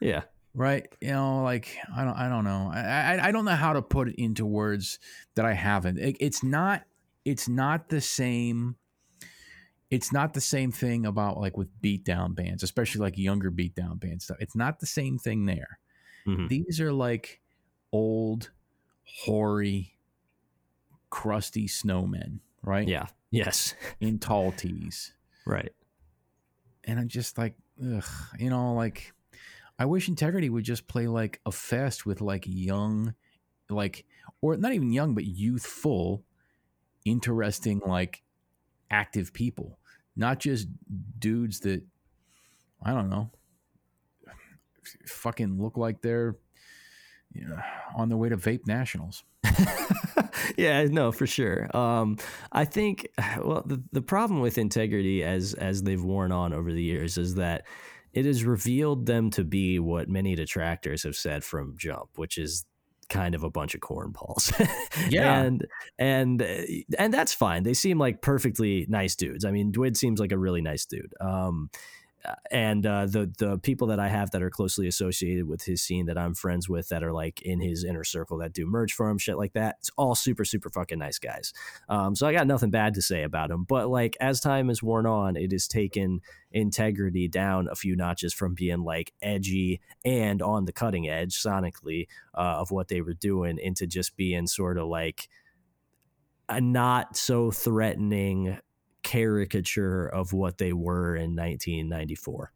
yeah, right. You know, like I don't, I don't know. I, I, I don't know how to put it into words that I haven't. It, it's not, it's not the same it's not the same thing about like with beatdown bands, especially like younger beatdown band stuff. It's not the same thing there. Mm-hmm. These are like old, hoary, crusty snowmen, right? Yeah. Yes. In tall tees. Right. And I'm just like, ugh, you know, like I wish Integrity would just play like a fest with like young, like, or not even young, but youthful, interesting, like active people, not just dudes that, I don't know, fucking look like they're you know, on their way to vape nationals. yeah, no, for sure. Um, I think well, the, the problem with integrity as as they've worn on over the years is that it has revealed them to be what many detractors have said from jump, which is kind of a bunch of cornballs. yeah. and and and that's fine. They seem like perfectly nice dudes. I mean, Dwid seems like a really nice dude. Um, and uh, the the people that I have that are closely associated with his scene that I'm friends with that are like in his inner circle that do merch for him, shit like that. It's all super super fucking nice guys. Um, so I got nothing bad to say about him. But like as time has worn on, it has taken integrity down a few notches from being like edgy and on the cutting edge sonically uh, of what they were doing into just being sort of like a not so threatening caricature of what they were in 1994.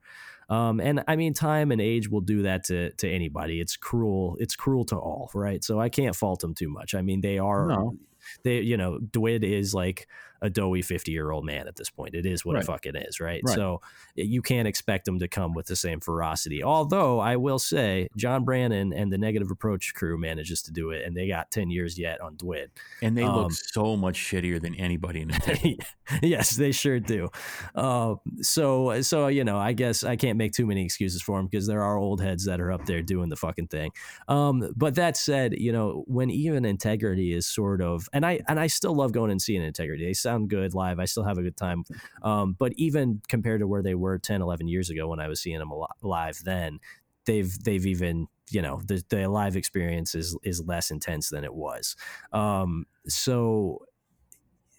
Um, and I mean, time and age will do that to to anybody. It's cruel. It's cruel to all, right? So I can't fault them too much. I mean, they are, no. they you know, Dwid is like a doughy 50 year old man at this point. It is what right. it fucking is, right? right? So you can't expect him to come with the same ferocity. Although I will say, John Brannon and the Negative Approach crew manages to do it, and they got 10 years yet on Dwid. And they um, look so much shittier than anybody in the yes, they sure do. Uh, so, so you know, I guess I can't make too many excuses for them because there are old heads that are up there doing the fucking thing. Um, but that said, you know, when even integrity is sort of, and I and I still love going and seeing integrity. They sound good live. I still have a good time. Um, but even compared to where they were 10, 11 years ago when I was seeing them live then, they've they've even you know the, the live experience is is less intense than it was. Um, so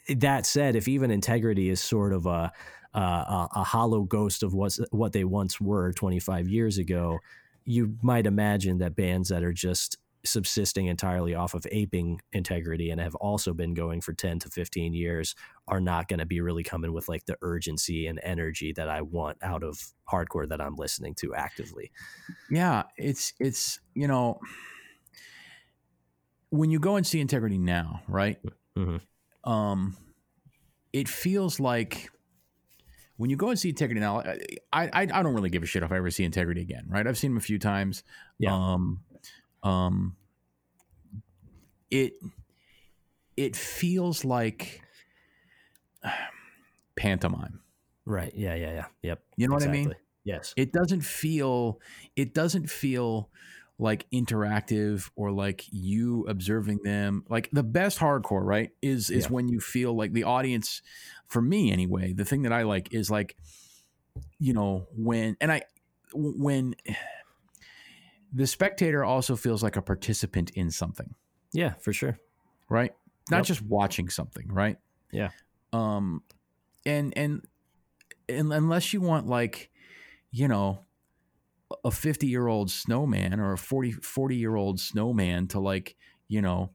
that said, if even integrity is sort of a a, a hollow ghost of what what they once were 25 years ago, you might imagine that bands that are just subsisting entirely off of aping integrity and have also been going for 10 to 15 years are not going to be really coming with like the urgency and energy that I want out of hardcore that I'm listening to actively. Yeah, it's it's you know when you go and see integrity now, right? Mm-hmm. Um it feels like when you go and see integrity now, I, I I don't really give a shit if I ever see integrity again, right? I've seen them a few times. Yeah. Um, um, it it feels like pantomime. Right. Yeah. Yeah. Yeah. Yep. You know exactly. what I mean? Yes. It doesn't feel. It doesn't feel like interactive or like you observing them like the best hardcore right is is yeah. when you feel like the audience for me anyway the thing that i like is like you know when and i when the spectator also feels like a participant in something. Yeah, for sure. Right? Not yep. just watching something, right? Yeah. Um and and and unless you want like, you know, a 50-year-old snowman or a 40 40-year-old snowman to like, you know,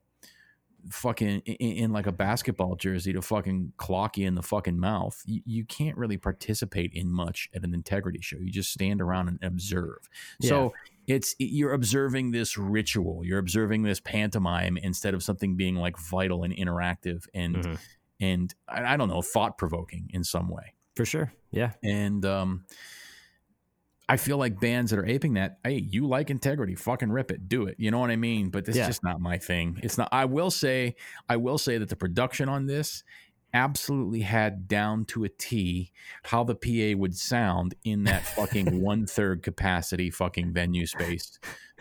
fucking in, in, like a basketball jersey to fucking clock you in the fucking mouth. You, you, can't really participate in much at an integrity show. You just stand around and observe. Yeah. So it's you're observing this ritual you're observing this pantomime instead of something being like vital and interactive and mm-hmm. and I, I, don't know thought provoking in some way for sure yeah and um I feel like bands that are aping that, hey, you like integrity, fucking rip it, do it. You know what I mean? But this yeah. is just not my thing. It's not. I will say, I will say that the production on this absolutely had down to a T how the PA would sound in that fucking one third capacity fucking venue space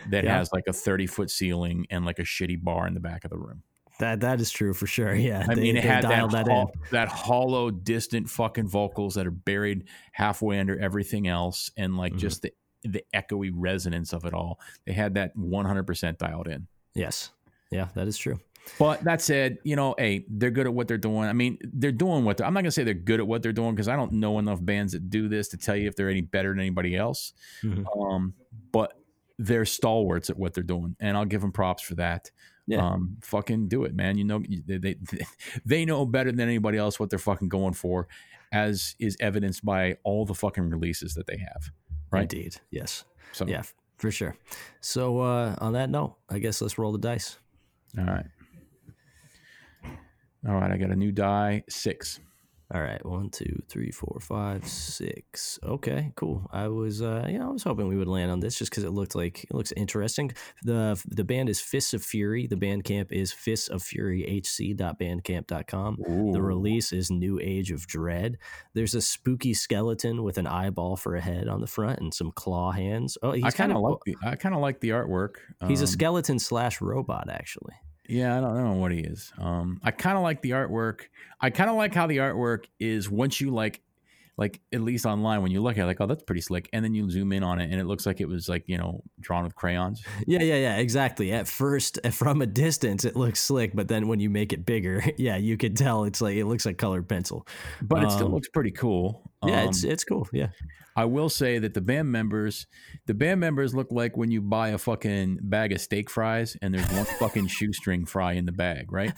that yeah. has like a 30 foot ceiling and like a shitty bar in the back of the room. That that is true for sure. Yeah, I they, mean, it had that, that, ho- that hollow, distant fucking vocals that are buried halfway under everything else, and like mm-hmm. just the the echoey resonance of it all. They had that 100% dialed in. Yes, yeah, that is true. But that said, you know, hey, they're good at what they're doing. I mean, they're doing what I'm not gonna say they're good at what they're doing because I don't know enough bands that do this to tell you if they're any better than anybody else. Mm-hmm. Um, but they're stalwarts at what they're doing, and I'll give them props for that. Yeah. Um, fucking do it, man. You know, they, they they know better than anybody else what they're fucking going for, as is evidenced by all the fucking releases that they have. Right. Indeed. Yes. So Yeah, for sure. So uh, on that note, I guess let's roll the dice. All right. All right. I got a new die six. All right, one, two, three, four, five, six. Okay, cool. I was, uh, you know, I was hoping we would land on this just because it looked like it looks interesting. the The band is Fists of Fury. The Bandcamp is Fists of Fury HC.bandcamp.com. The release is New Age of Dread. There's a spooky skeleton with an eyeball for a head on the front and some claw hands. Oh, he's I kind of like the I kind of like the artwork. he's a Um, skeleton slash robot actually. Yeah, I don't, I don't know what he is. Um, I kind of like the artwork. I kind of like how the artwork is once you like, like at least online when you look at it, like, oh, that's pretty slick, and then you zoom in on it and it looks like it was like you know drawn with crayons. Yeah, yeah, yeah, exactly. At first, from a distance, it looks slick, but then when you make it bigger, yeah, you could tell it's like it looks like colored pencil. But it still Um, looks pretty cool. Yeah, Um, it's it's cool. Yeah, I will say that the band members, the band members look like when you buy a fucking bag of steak fries and there's one fucking shoestring fry in the bag, right?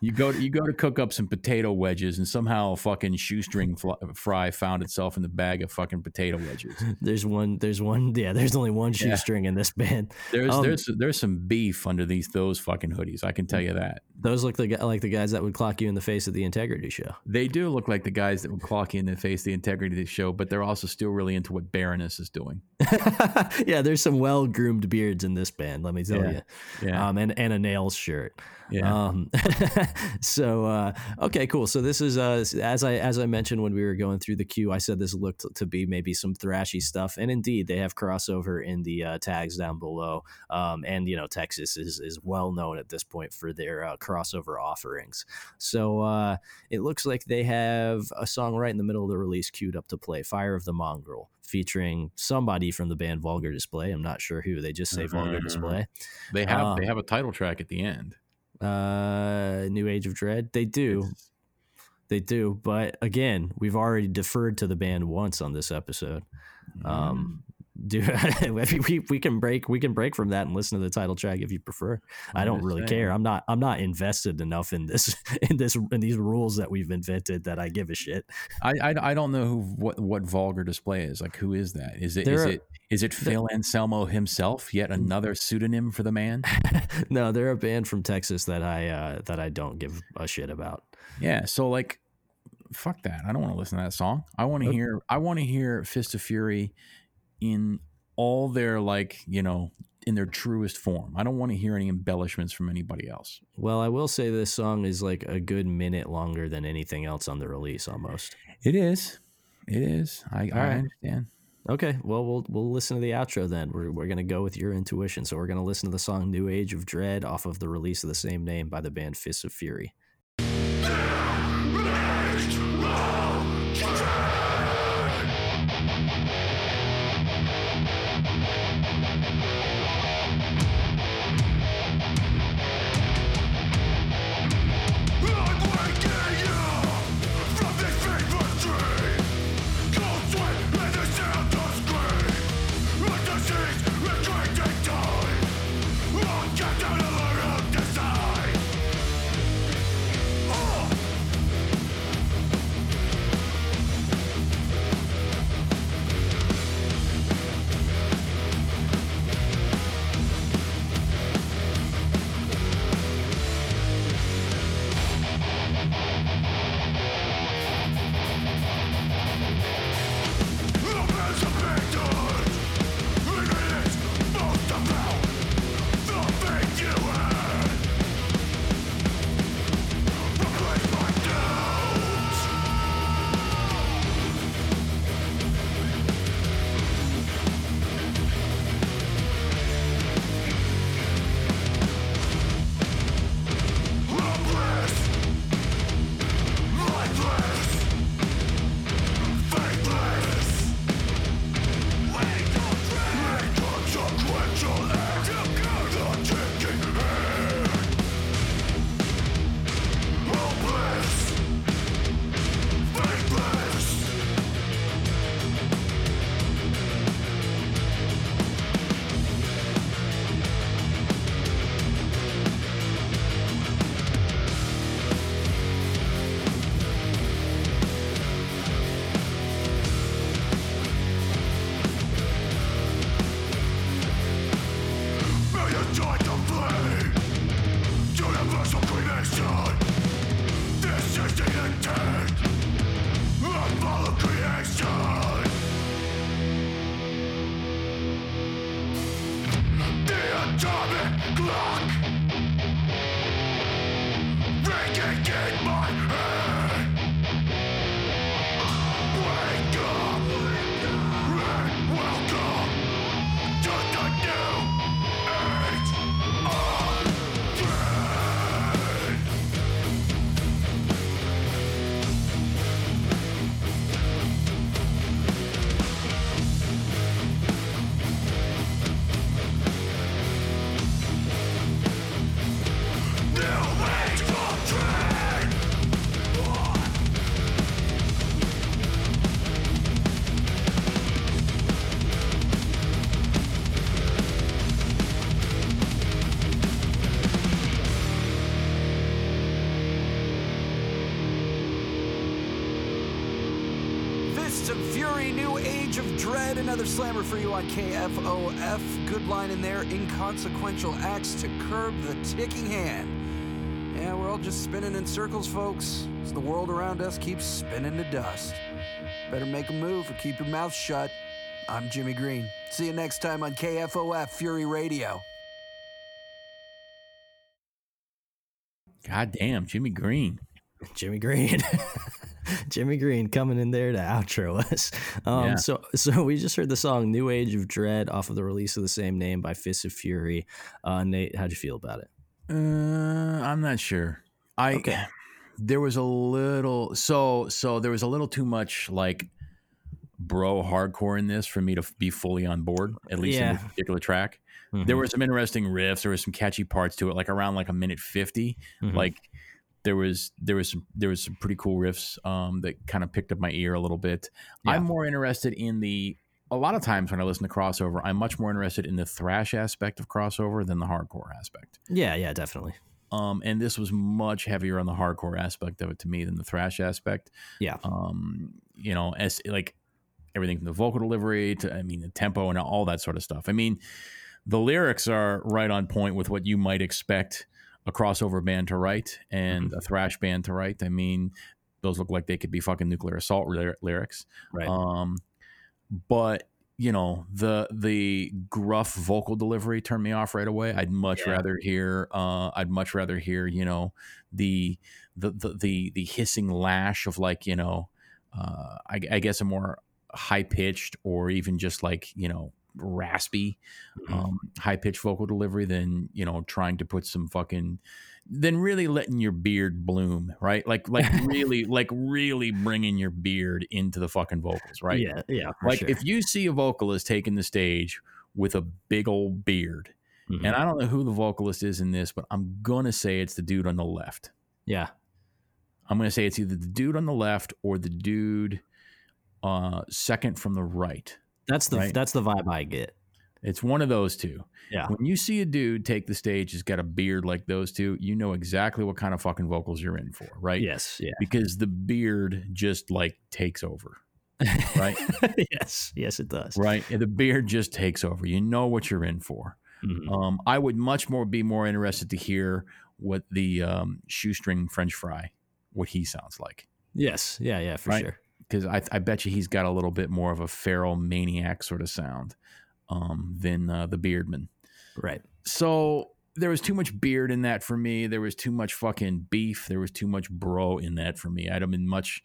You go to, you go to cook up some potato wedges and somehow a fucking shoestring fry found itself in the bag of fucking potato wedges. there's one. There's one. Yeah, there's only one Yeah. shoestring in this band. There's Um, there's there's some beef under these those fucking hoodies. I can tell you that. Those look like like the guys that would clock you in the face at the Integrity Show. They do look like the guys that would clock you in the face the integrity show, but they're also still really into what Baroness is doing. yeah, there's some well groomed beards in this band. Let me tell Yeah. you. Yeah, Um, and and a nails shirt. yeah. Um, so uh, okay, cool. So this is uh, as I as I mentioned when we were going through the queue, I said this looked to be maybe some thrashy stuff, and indeed they have crossover in the uh, tags down below. Um, and you know Texas is is well known at this point for their uh, crossover offerings. So uh, it looks like they have a song right in the middle of the release queued up to play, "Fire of the Mongrel." Featuring somebody from the band Vulgar Display. I'm not sure who. They just say Vulgar Mhm. Display. they have um, they have a title track at the end. Uh, New Age of Dread. They do. They do, but again, we've already deferred to the band once on this episode. Um, do we, we can break we can break from that and listen to the title track if you prefer. I don't really care. I'm not I'm not invested enough in this in this in these rules that we've invented that I give a shit. I, I I don't know who what what vulgar display is like. Who is that? Is it is it is it Phil Anselmo himself? Yet another pseudonym for the man. no, they're a band from Texas that I uh, that I don't give a shit about. Yeah. So like, fuck that. I don't want to listen to that song. I want to Okay. hear. I want to hear Fist of Fury in all their like you know in their truest form. I don't want to hear any embellishments from anybody else. Well, I will say this song is like a good minute longer than anything else on the release almost. It is. It is. I, I right. understand. Okay, well we'll we'll listen to the outro then. We're we're gonna go with your intuition. So we're gonna listen to the song "New Age of Dread" off of the release of the same name by the band Fists of Fury. Slammer for you on KFOF. Good line in there. Inconsequential acts to curb the ticking hand. Yeah, we're all just spinning in circles, folks, as the world around us keeps spinning to dust. Better make a move or keep your mouth shut. I'm Jimmy Green. See you next time on KFOF Fury Radio. God damn, Jimmy Green. Jimmy Green. Jimmy Green coming in there to outro us. Um, yeah. So, so we just heard the song "New Age of Dread" off of the release of the same name by Fist of Fury. Uh, Nate, how'd you feel about it? Uh, I'm not sure. I okay. there was a little so so there was a little too much like bro hardcore in this for me to be fully on board. At least yeah. in this particular track. Mm-hmm. There were some interesting riffs. There were some catchy parts to it, like around like a minute 50 mm-hmm. Like there was there was some there was some pretty cool riffs um, that kind of picked up my ear a little bit. Yeah. I'm more interested in the a lot of times when I listen to crossover, I'm much more interested in the thrash aspect of crossover than the hardcore aspect. Yeah, yeah, definitely. Um, and this was much heavier on the hardcore aspect of it to me than the thrash aspect. Yeah. Um, you know, as like everything from the vocal delivery to I mean the tempo and all that sort of stuff. I mean, the lyrics are right on point with what you might expect a crossover band to write and mm-hmm. a thrash band to write. I mean, those look like they could be fucking nuclear assault lyrics. Right. Um, but you know the the gruff vocal delivery turned me off right away. I'd much yeah. rather hear. Uh, I'd much rather hear. You know the the the the, the hissing lash of like you know. Uh, I, I guess a more high pitched or even just like you know raspy, mm-hmm. um, high pitched vocal delivery than you know trying to put some fucking than really letting your beard bloom, right? Like like really like really bringing your beard into the fucking vocals, right? Yeah, yeah. Like sure. if you see a vocalist taking the stage with a big old beard, mm-hmm. and I don't know who the vocalist is in this, but I'm gonna say it's the dude on the left. Yeah, I'm gonna say it's either the dude on the left or the dude uh, second from the right. That's the right? that's the vibe I get. It's one of those two. Yeah. When you see a dude take the stage, he's got a beard like those two, you know exactly what kind of fucking vocals you're in for, right? Yes. Yeah. Because the beard just like takes over. Right? yes. Yes, it does. Right. And the beard just takes over. You know what you're in for. Mm-hmm. Um, I would much more be more interested to hear what the um, shoestring French fry, what he sounds like. Yes. Yeah. Yeah. For right? sure because I, I bet you he's got a little bit more of a feral maniac sort of sound um, than uh, the Beardman. Right. So there was too much beard in that for me. There was too much fucking beef. There was too much bro in that for me. I'd have been much.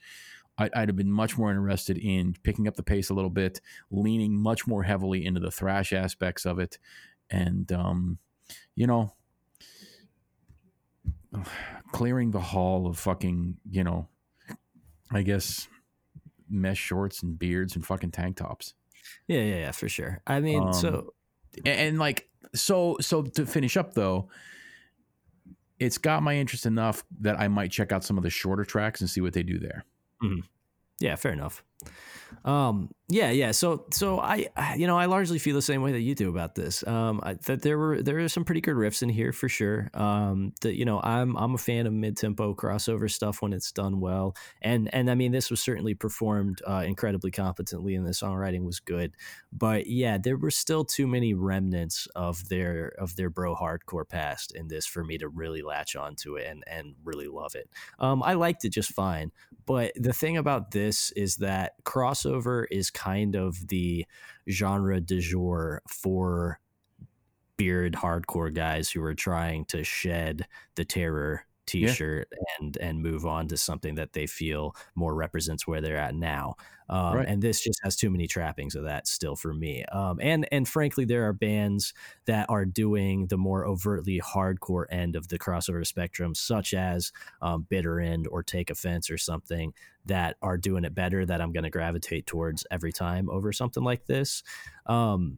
I'd, I'd have been much more interested in picking up the pace a little bit, leaning much more heavily into the thrash aspects of it, and um, you know, clearing the hall of fucking, you know, I guess mesh shorts and beards and fucking tank tops. Yeah, yeah, yeah, for sure. I mean, um, so and, and like so so to finish up though, it's got my interest enough that I might check out some of the shorter tracks and see what they do there. Mm-hmm. Yeah, fair enough. Um, yeah, yeah. So, so I, you know, I largely feel the same way that you do about this. Um, I, that there were there are some pretty good riffs in here for sure. Um, that you know, I'm I'm a fan of mid tempo crossover stuff when it's done well, and and I mean, this was certainly performed uh, incredibly competently, and the songwriting was good. But yeah, there were still too many remnants of their of their bro hardcore past in this for me to really latch onto it and and really love it. Um, I liked it just fine, but the thing about this is that crossover is kind of the genre du jour for beard hardcore guys who are trying to shed the terror t-shirt and and move on to something that they feel more represents where they're at now um, Right. and this just has too many trappings of that still for me um, and and frankly there are bands that are doing the more overtly hardcore end of the crossover spectrum such as um, bitter end or take offense or something that are doing it better that i'm going to gravitate towards every time over something like this um,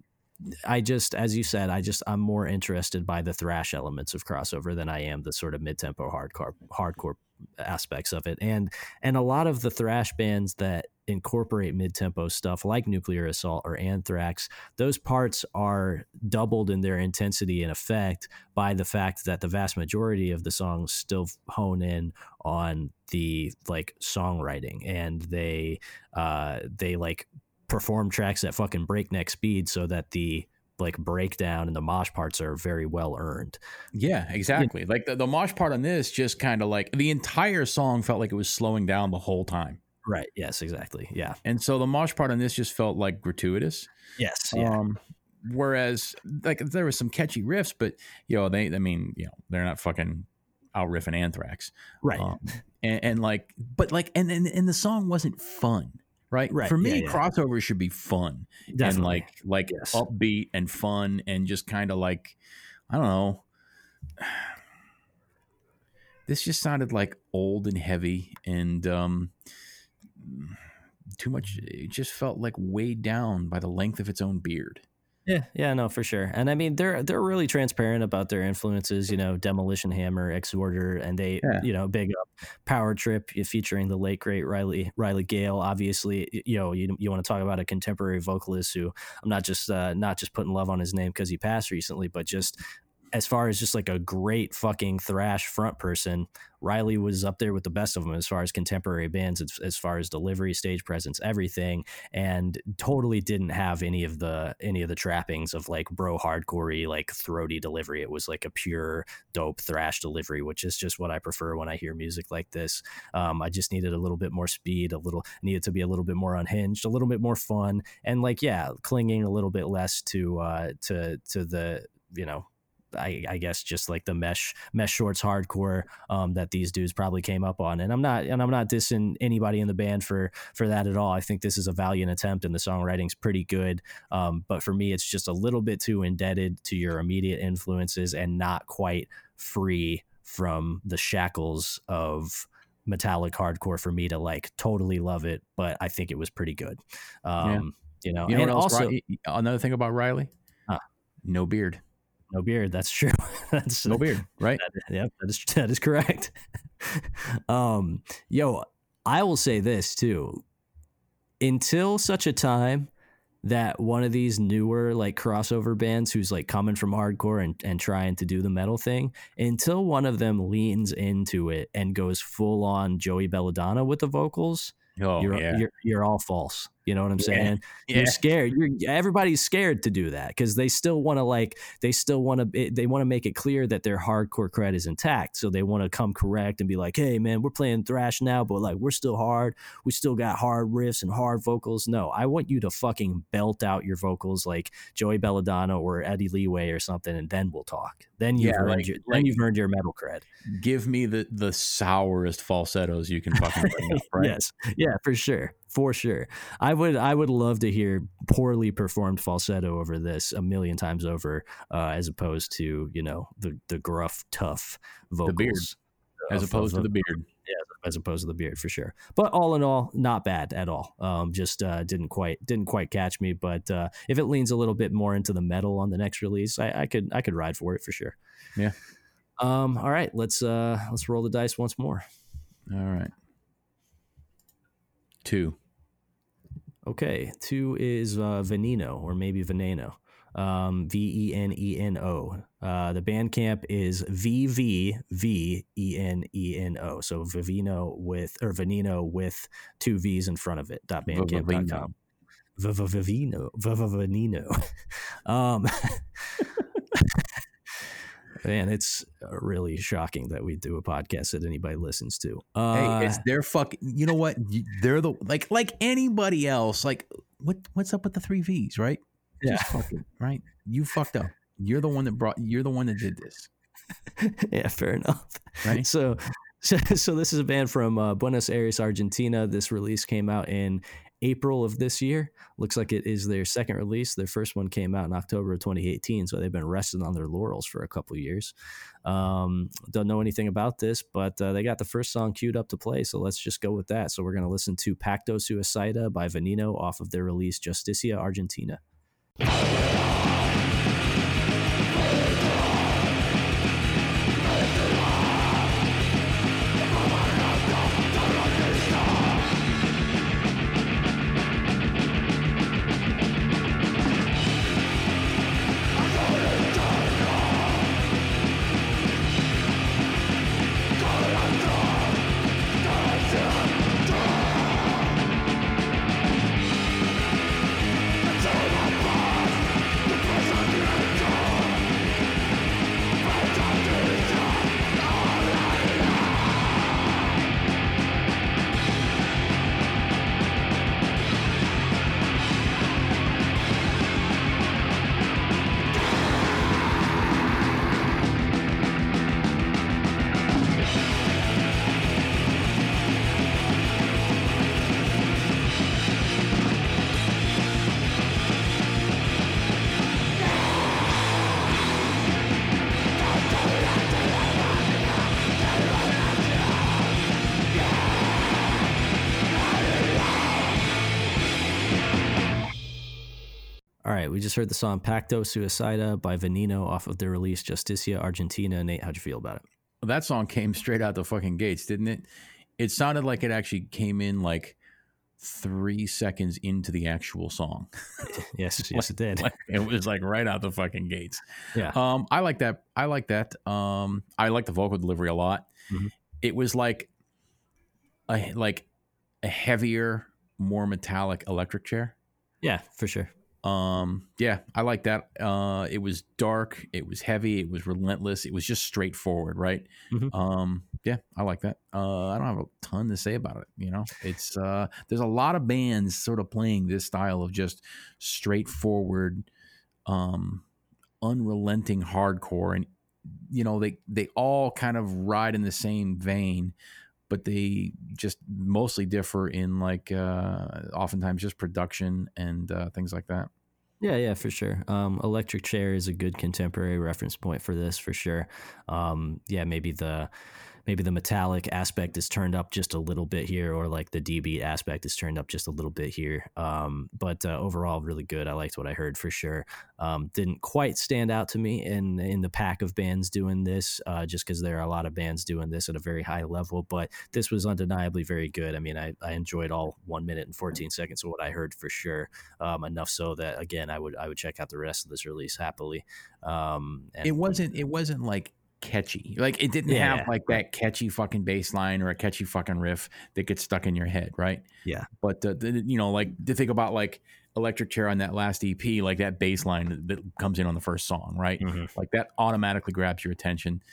I just, as you said, I just I'm more interested by the thrash elements of crossover than I am the sort of mid tempo hardcore hardcore aspects of it. And and a lot of the thrash bands that incorporate mid tempo stuff like Nuclear Assault or Anthrax, those parts are doubled in their intensity and effect by the fact that the vast majority of the songs still hone in on the like songwriting and they uh they like perform tracks at fucking breakneck speed so that the like breakdown and the mosh parts are very well earned. Yeah, exactly. Like the, the mosh part on this just kind of like the entire song felt like it was slowing down the whole time. Right. Yes, exactly. Yeah. And so the mosh part on this just felt like gratuitous. Yes. Yeah. Um, whereas like there was some catchy riffs, but you know, they I mean, you know, they're not fucking out riffing anthrax. right. Um, and, and like but like and, and and the song wasn't fun. Right. Right, For me, yeah, yeah. crossovers should be fun and like like Yes. upbeat and fun and just kind of like I don't know. This just sounded like old and heavy and um too much it just felt like weighed down by the length of its own beard. Yeah, yeah, no, for sure. And I mean, they're they're really transparent about their influences. You know, Demolition Hammer, Exhorder, and they, Yeah. you know, big up Power Trip featuring the late great Riley Riley Gale. Obviously, you know, you you want to talk about a contemporary vocalist who I'm not just uh, not just putting love on his name because he passed recently, but just as far as just like a great fucking thrash front person, Riley was up there with the best of them as far as contemporary bands, as, as far as delivery, stage presence, everything, and totally didn't have any of the any of the trappings of like bro hardcorey like throaty delivery. It was like a pure dope thrash delivery, which is just what I prefer when I hear music like this. Um, I just needed a little bit more speed, a little needed to be a little bit more unhinged, a little bit more fun, and like yeah, clinging a little bit less to uh, to to the you know I, I guess just like the mesh mesh shorts hardcore um, that these dudes probably came up on, and I'm not and I'm not dissing anybody in the band for for that at all. I think this is a valiant attempt, and the songwriting's pretty good. Um, but for me, it's just a little bit too indebted to your immediate influences and not quite free from the shackles of metallic hardcore for me to like totally love it. But I think it was pretty good. Um, You know, You know and also Ri- another thing about Riley, Huh. no beard, no beard. That's true. that's no beard, right? That, yeah, that is that is correct. um, yo, I will say this too. Until such a time that one of these newer like crossover bands who's like coming from hardcore and, and trying to do the metal thing, until one of them leans into it and goes full on Joey Belladonna with the vocals, Oh you're, yeah, you're you're all false. You know what I'm Yeah. saying? yeah. You're scared. You're everybody's scared to do that because they still want to like they still want to eh, they want to make it clear that their hardcore cred is intact. So they want to come correct and be like, hey man, we're playing thrash now, but like we're still hard. We still got hard riffs and hard vocals. No, I want you to fucking belt out your vocals like Joey Belladonna or Eddie Leeway or something, and then we'll talk. Then you've Yeah, earned like- your like- then you've earned your metal cred. Give me the the sourest falsettos you can fucking bring up, right? Yes, yeah, for sure, for sure. I would, I would love to hear poorly performed falsetto over this a million times over, uh, as opposed to you know the the gruff, tough vocals, beard, as of- opposed to the beard. Yeah, as opposed to the beard for sure. But all in all, not bad at all. Um, just uh, didn't quite didn't quite catch me. But uh, if it leans a little bit more into the metal on the next release, I, I could I could ride for it for sure. Yeah. Um. All right. Let's uh let's roll the dice once more. All right, two. Okay, two is uh, Veneno or maybe Veneno. Um, v E N E N O. Uh, the Bandcamp is V V V E N E N O. So Vivino with or Veneno with two V's in front of it. Dot bandcamp.com. Vivino. Veneno. Um, man, it's really shocking that we do a podcast that anybody listens to. Uh, Hey, it's their fucking. You know what? They're the like like anybody else. Like what? What's up with the three V's? Right? Yeah. Just fucking right. You fucked up. You're the one that brought. You're the one that did this. yeah, fair enough. Right. So, so, so this is a band from uh, Buenos Aires, Argentina. This release came out in April of this year. Looks like it is their second release. Their first one came out in October of 2018, so they've been resting on their laurels for a couple years. Um, don't know anything about this, but uh, they got the first song queued up to play, so let's just go with that. So we're going to listen to Pacto Suicida by Veneno off of their release Justicia Argentina. Right, we just heard the song Pacto Suicida by Veneno off of their release Justicia Argentina. Nate, how'd you feel about it? That song came straight out the fucking gates, didn't it? It sounded like it actually came in like three seconds into the actual song. yes, yes, it did. Like, it was like right out the fucking gates. Yeah. Um, I like that. I like that. Um, I like the vocal delivery a lot. Mhm. It was like a like a heavier, more metallic electric chair. Yeah, for sure. Um, yeah, I like that. Uh, it was dark, it was heavy, it was relentless, it was just straightforward, right? Mhm. Um, yeah, I like that. Uh, I don't have a ton to say about it. You know, it's uh, there's a lot of bands sort of playing this style of just straightforward, um, unrelenting hardcore, and you know they they all kind of ride in the same vein. But they just mostly differ in like uh, oftentimes just production and uh, things like that. Yeah, yeah, for sure. Um, Electric Chair is a good contemporary reference point for this, for sure. Um, yeah, maybe the maybe the metallic aspect is turned up just a little bit here, or like the DB aspect is turned up just a little bit here. Um, but uh, overall, really good. I liked what I heard for sure. Um, didn't quite stand out to me in in the pack of bands doing this, uh, just because there are a lot of bands doing this at a very high level. But this was undeniably very good. I mean, I, I enjoyed all one minute and fourteen seconds of what I heard for sure. Um, enough so that again, I would I would check out the rest of this release happily. Um, and, it wasn't it wasn't like catchy like it didn't Yeah, have like that catchy fucking bass line or a catchy fucking riff that gets stuck in your head right Yeah. but uh, the, you know like to think about like electric chair on that last ep like that bass line that comes in on the first song right Mhm. like that automatically grabs your attention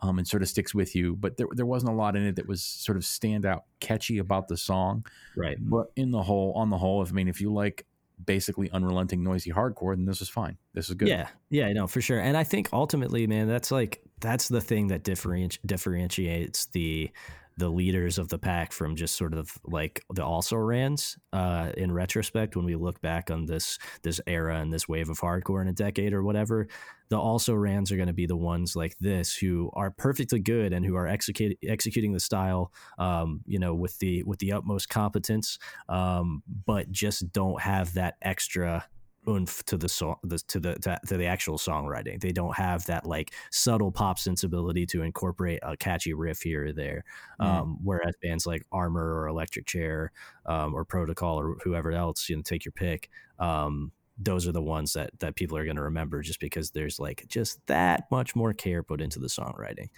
um, and sort of sticks with you but there, there wasn't a lot in it that was sort of standout catchy about the song right. but in the whole on the whole if, i mean if you like basically unrelenting noisy hardcore then this is fine. This is good. Yeah, yeah, i know for sure. And I think ultimately, man, that's like that's the thing that differenti- differentiates the the leaders of the pack from just sort of like the also rans. Uh, in retrospect, when we look back on this this era and this wave of hardcore in a decade or whatever, the also rans are going to be the ones like this who are perfectly good and who are execute, executing the style, um, you know, with the with the utmost competence, um, but just don't have that extra oomph to the song the, to the to, to the actual songwriting they don't have that like subtle pop sensibility to incorporate a catchy riff here or there Mm. um, whereas bands like armor or electric chair um, or protocol or whoever else you know take your pick um, those are the ones that that people are going to remember just because there's like just that much more care put into the songwriting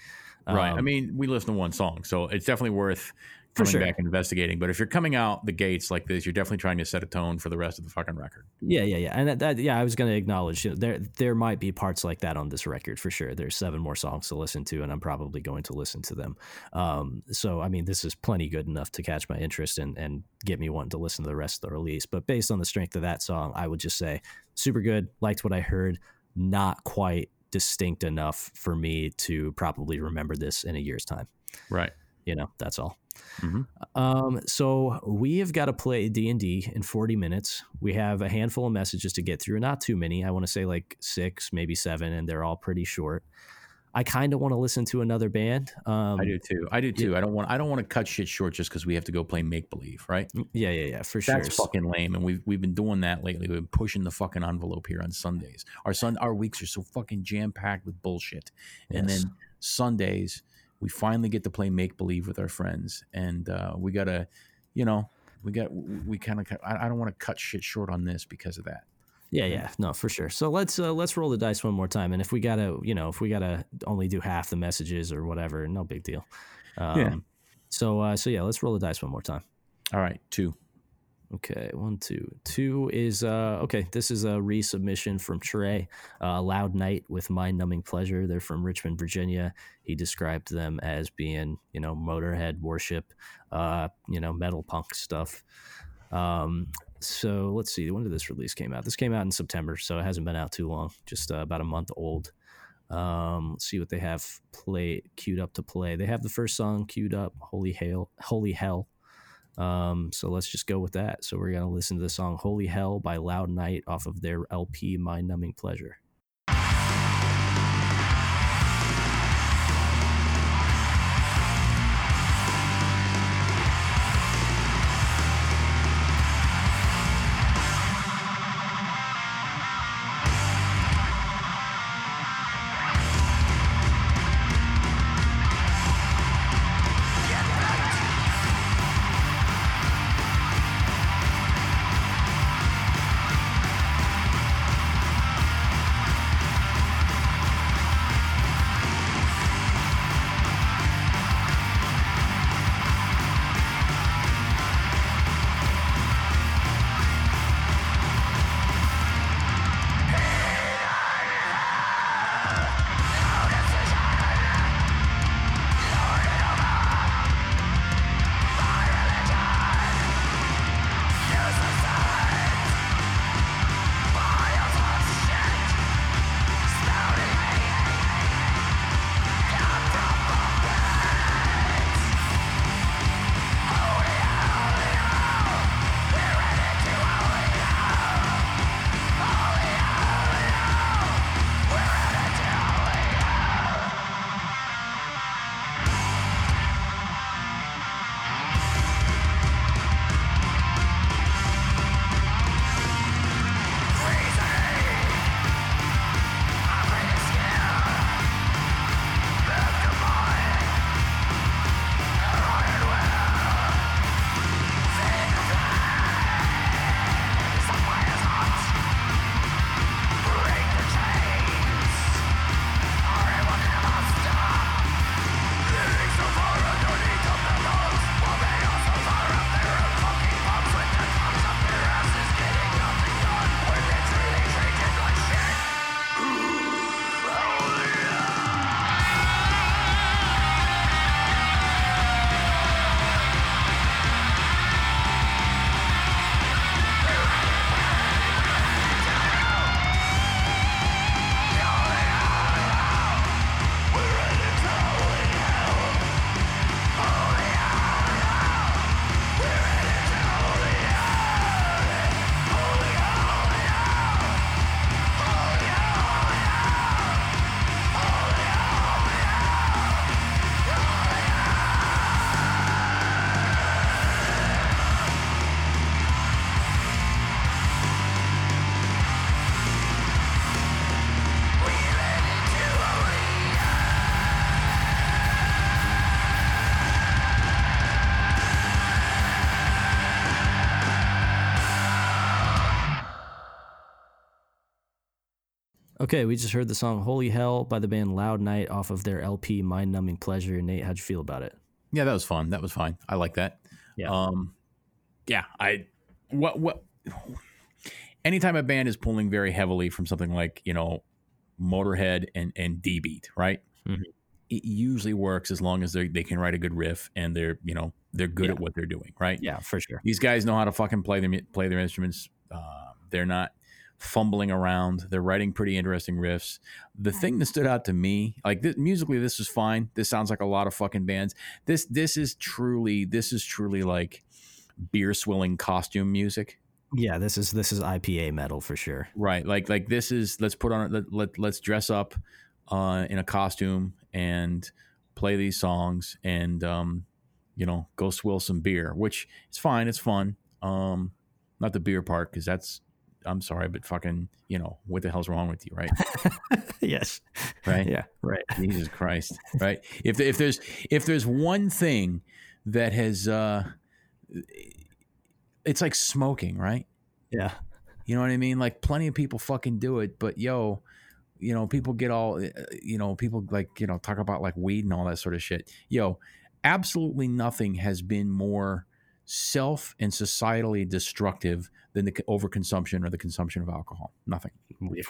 Right. I Um, mean, we listen to one song, so it's definitely worth coming sure. back and investigating. But if you're coming out the gates like this, you're definitely trying to set a tone for the rest of the fucking record. Yeah, yeah, yeah, and that, that yeah, I was going to acknowledge you know, there there might be parts like that on this record for sure. There's seven more songs to listen to, and I'm probably going to listen to them. Um, so I mean, this is plenty good enough to catch my interest and and get me wanting to listen to the rest of the release. But based on the strength of that song, I would just say super good. Liked what I heard. not quite distinct enough for me to probably remember this in a year's time. Right. You know, that's all. Mhm. Um, so we have got to play D and D in 40 minutes. We have a handful of messages to get through, not too many. I want to say like six, maybe seven, and they're all pretty short. I kind of want to listen to another band. Um, I do too. I do too. I don't want. I don't want to cut shit short just because we have to go play make believe, right? Yeah, yeah, yeah, for sure. That's fucking lame, and we've we've been doing that lately. We've been pushing the fucking envelope here on Sundays. Our sun, our weeks are so fucking jam packed with bullshit, and Yes. then Sundays we finally get to play make believe with our friends, and uh, we gotta, you know, we got we kind of. I, I don't want to cut shit short on this because of that. Yeah, yeah, no, for sure. So let's uh, let's roll the dice one more time, and if we gotta, you know, if we gotta only do half the messages or whatever, no big deal. Um, Yeah. So uh, so yeah, let's roll the dice one more time. All right, two. Okay, one, two, two is uh okay. This is a resubmission from Trey, uh, Loud Night with Mind Numbing Pleasure. They're from Richmond, Virginia. He described them as being, you know, Motorhead worship, uh, you know, metal punk stuff. Um, so let's see, when did this release came out? This came out in September, so it hasn't been out too long, just uh, about a month old. Um, let's see what they have play queued up to play. They have the first song queued up, Holy Hail, Holy Hell. Um, so let's just go with that. So we're gonna listen to the song "Holy Hell" by Loud Night off of their LP "Mind Numbing Pleasure." Okay, we just heard the song "Holy Hell" by the band Loud Night off of their LP "Mind Numbing Pleasure." Nate, how'd you feel about it? Yeah, that was fun. That was fine. I like that. Yeah. Um, yeah. I what what. Anytime a band is pulling very heavily from something like you know, Motorhead and and D Beat, right? Mhm. It usually works as long as they they can write a good riff and they're you know they're good Yeah. at what they're doing, right? Yeah, for sure. These guys know how to fucking play their play their instruments. Uh, they're not fumbling around. They're writing pretty interesting riffs. The thing that stood out to me, like this, musically, this is fine. This sounds like a lot of fucking bands. This this is truly this is truly like beer swilling costume music. Yeah, this is this is IPA metal for sure. Right. Like like this is let's put on let, let let's dress up uh, in a costume and play these songs and um, you know go swill some beer, which it's fine. It's fun. Um, not the beer part because that's I'm sorry, but fucking you know what the hell's wrong with you, right? yes. Right. Yeah. Right. Jesus Christ. Right. If if there's if there's one thing that has uh, it's like smoking, right? Yeah. You know what I mean? Like plenty of people fucking do it, but yo, you know, people get all, uh, you know, people like, you know, talk about like weed and all that sort of shit. Yo, absolutely nothing has been more self and societally destructive than the overconsumption or the consumption of alcohol. Nothing.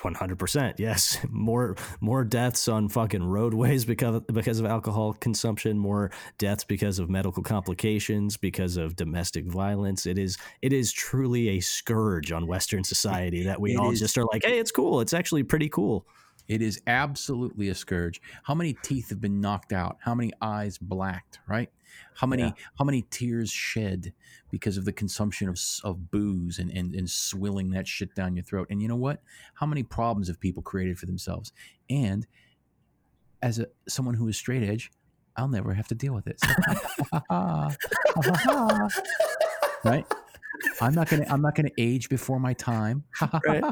One hundred percent. Yes, more more deaths on fucking roadways because of, because of alcohol consumption. More deaths because of medical complications, because of domestic violence. It is it is truly a scourge on Western society that we It all is- just are like, hey, it's cool. It's actually pretty cool. It is absolutely a scourge. How many teeth have been knocked out? How many eyes blacked? Right? How many Yeah. how many tears shed because of the consumption of of booze and, and and swilling that shit down your throat? And you know what? How many problems have people created for themselves? And as a someone who is straight edge, I'll never have to deal with it. So- right? I'm not gonna I'm not gonna age before my time. Right.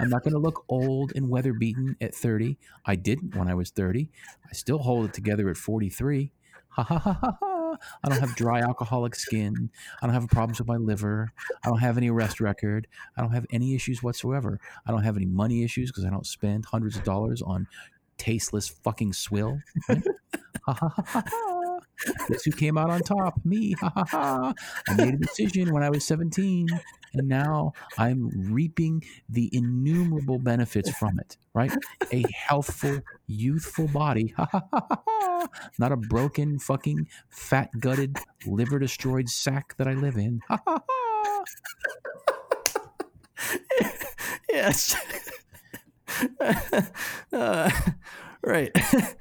I'm not gonna look old and weather beaten at 30. I didn't when I was 30. I still hold it together at 43. Ha ha ha ha ha. I don't have dry alcoholic skin. I don't have problems with my liver. I don't have any arrest record. I don't have any issues whatsoever. I don't have any money issues because I don't spend hundreds of dollars on tasteless fucking swill. right? Ha ha ha ha ha. Guess who came out on top? Me. I made a decision when I was 17, and now I'm reaping the innumerable benefits from it, right? A healthful, youthful body. Not a broken, fucking, fat gutted, liver destroyed sack that I live in. Yes. uh, right.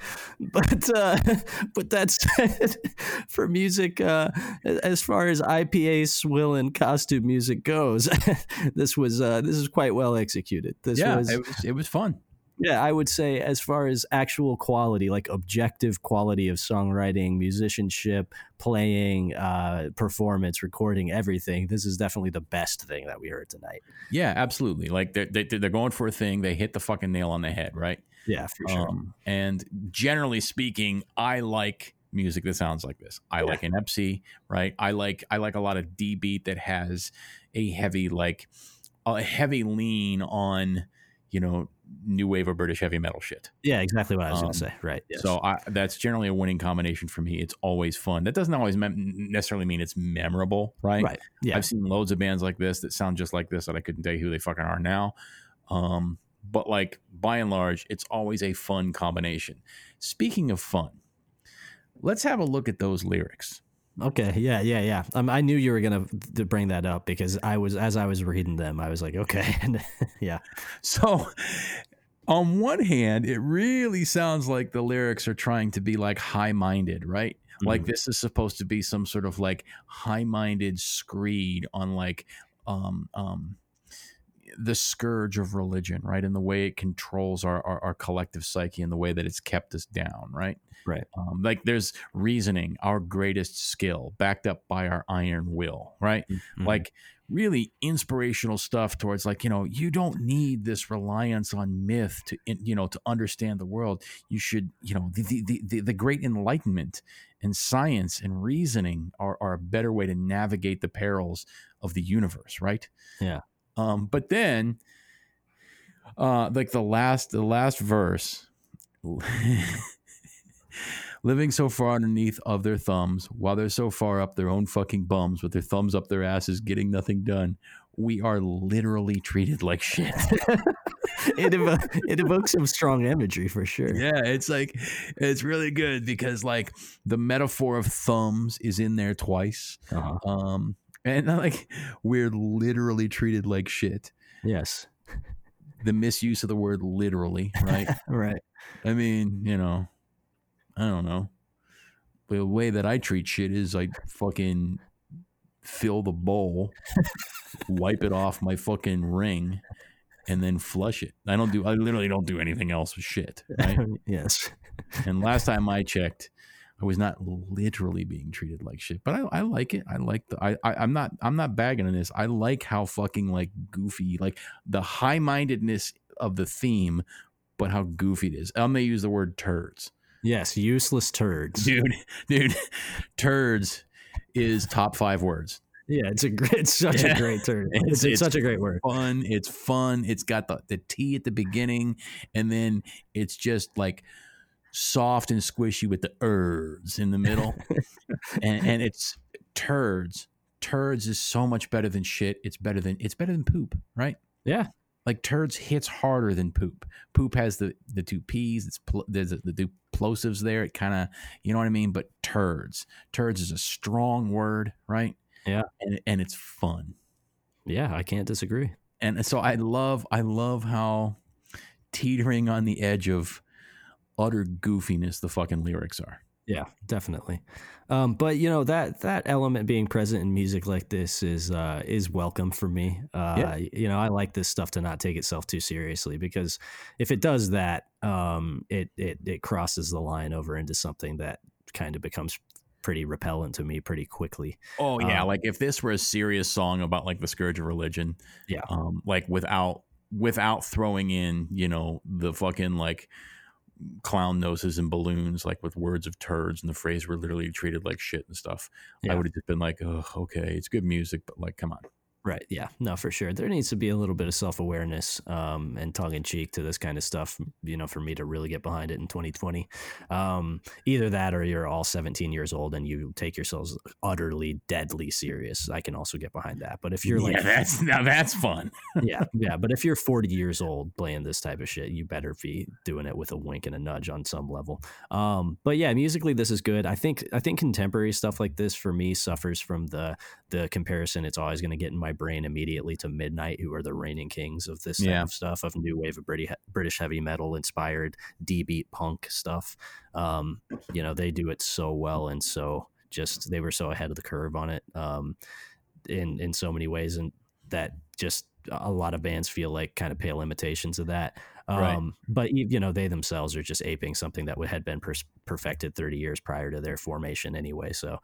but uh, but that said, for music, uh, as far as IPA swill and costume music goes, this was uh, this is quite well executed. This Yeah, was it was, it was fun. yeah, I would say as far as actual quality, like objective quality of songwriting, musicianship, playing, uh, performance, recording, everything. This is definitely the best thing that we heard tonight. Yeah, absolutely. Like they're, they're going for a thing. They hit the fucking nail on the head, right? Yeah, for sure. Um, and generally speaking, I like music that sounds like this. I Yeah. like an Epsy, right? I like I like a lot of D beat that has a heavy like a heavy lean on you know new wave or British heavy metal shit. yeah, exactly what I was um, going to say. Right. Yes. So I, that's generally a winning combination for me. It's always fun. That doesn't always mem- necessarily mean it's memorable, right? right. Yeah. I've seen loads of bands like this that sound just like this that I couldn't tell you who they fucking are now. Um, but like by and large, it's always a fun combination. Speaking of fun, let's have a look at those lyrics. Okay. Yeah. Yeah. Yeah. Um, I knew you were gonna to bring that up because I was as I was reading them, I was like, okay. yeah. So, on one hand, it really sounds like the lyrics are trying to be like high minded, right? Like this is supposed to be some sort of like high minded screed on like um um the scourge of religion, right? And the way it controls our, our, our collective psyche and the way that it's kept us down, right? Right. Um, like there's reasoning, our greatest skill, backed up by our iron will, right? Mhm. like really inspirational stuff towards like you know you don't need this reliance on myth to you know to understand the world you should you know the the, the, the great enlightenment and science and reasoning are, are a better way to navigate the perils of the universe right Yeah. Um but then uh like the last the last verse living so far underneath of their thumbs while they're so far up their own fucking bums with their thumbs up their asses getting nothing done we are literally treated like shit it, evo- it evokes some strong imagery for sure. yeah it's like it's really good because like the metaphor of thumbs is in there twice Uh-huh. um and like we're literally treated like shit Yes. the misuse of the word literally, right? right. I mean, you know, I don't know. The way that I treat shit is I fucking fill the bowl, wipe it off my fucking ring, and then flush it. I don't do. I literally don't do anything else with shit. Right? yes. and last time I checked, I was not literally being treated like shit. But I, I like it. I like the. I, I I'm not. I'm not bagging on this. I like how fucking like goofy, like the high mindedness of the theme, but how goofy it is. I'm gonna use the word turds. Yes, useless turds. Dude, dude, turds is top five words. Yeah, it's a great, it's such Yeah. a great turd. It's- It's, it's it's such a great word. Fun. It's fun. It's got the, the T at the beginning, and then it's just like soft and squishy with the erds in the middle. and, and it's turds. Turds is so much better than shit. It's better than it's better than poop, right? Yeah. Like turds hits harder than poop. Poop has the the two P's. It's pl- there's the, the plosives there. It kind of you know what I mean. But turds, turds is a strong word, right? Yeah. and and it's fun. Yeah, I can't disagree. And so I love I love how teetering on the edge of utter goofiness the fucking lyrics are. Yeah, definitely. Um, but you know that that element being present in music like this is uh, is welcome for me. Uh, Yeah. You know, I like this stuff to not take itself too seriously because if it does that, um, it it it crosses the line over into something that kind of becomes pretty repellent to me pretty quickly. Oh yeah, Um, like if this were a serious song about like the scourge of religion, Yeah. um, like without without throwing in, you know, the fucking like clown noses and balloons, like with words of turds and the phrase were literally treated like shit and stuff. I would have just been like, oh, okay, it's good music, but like, come on. Right. Yeah. No, for sure. There needs to be a little bit of self awareness um, and tongue in cheek to this kind of stuff, you know, for me to really get behind it in 2020. Um, either that or you're all 17 years old and you take yourselves utterly deadly serious. I can also get behind that. But if you're like, yeah, that's now that's fun. yeah, yeah. But if you're 40 years old playing this type of shit, you better be doing it with a wink and a nudge on some level. Um, but yeah, musically, this is good. I think I think contemporary stuff like this for me suffers from the the comparison. It's always going to get in my brain immediately to Midnight, who are the reigning kings of this type Yeah. of stuff, of new wave of British British heavy metal inspired D beat punk stuff. Um, you know, they do it so well and so just they were so ahead of the curve on it. Um, in in so many ways and that just a lot of bands feel like kind of pale imitations of that um Right. but you know they themselves are just aping something that had been pers- perfected 30 years prior to their formation anyway so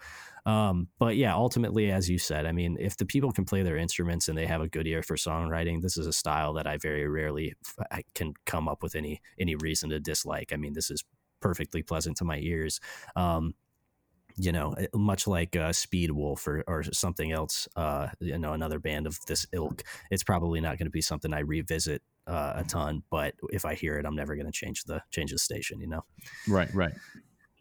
um but yeah ultimately as you said i mean if the people can play their instruments and they have a good ear for songwriting this is a style that i very rarely can come up with any any reason to dislike i mean this is perfectly pleasant to my ears um you know, eh, much like uh, Speedwolf or, or something else, uh, you know, another band of this ilk, it's probably not going to be something I revisit uh, a ton. But if I hear it, I'm never going to change the change the station, you know. Right, right.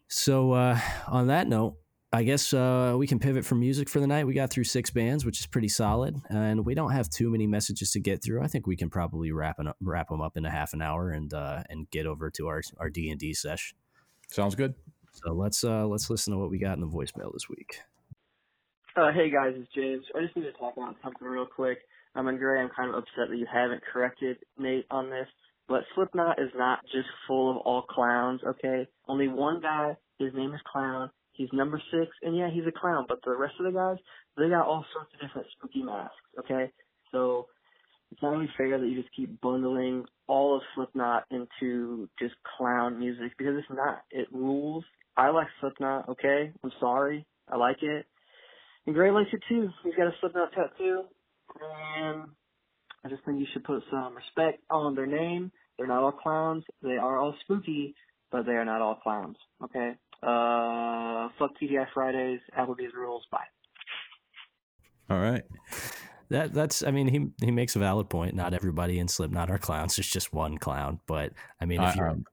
So uh, on that note, I guess uh, we can pivot from music for the night. We got through six bands, which is pretty solid, and we don't have too many messages to get through. I think we can probably wrap it up, wrap them up in a half an hour and uh, and get over to our our D and D sesh. Sounds good. So let's uh, let's listen to what we got in the voicemail this week. Uh, hey guys, it's James. I just need to talk about something real quick. Um, and Gray, I'm kind of upset that you haven't corrected Nate on this, but Slipknot is not just full of all clowns, okay? Only one guy, his name is Clown. He's number six, and yeah, he's a clown, but the rest of the guys, they got all sorts of different spooky masks, okay? So it's not really fair that you just keep bundling all of Slipknot into just clown music because it's not. It rules. I like Slipknot, okay? I'm sorry. I like it. And Gray likes it too. He's got a Slipknot tattoo. And I just think you should put some respect on their name. They're not all clowns. They are all spooky, but they are not all clowns. Okay? Uh, fuck TGI Fridays, Applebee's rules. Bye. All right. That that's I mean he he makes a valid point. Not everybody in Slipknot are clowns. There's just one clown. But I mean if I, you're um,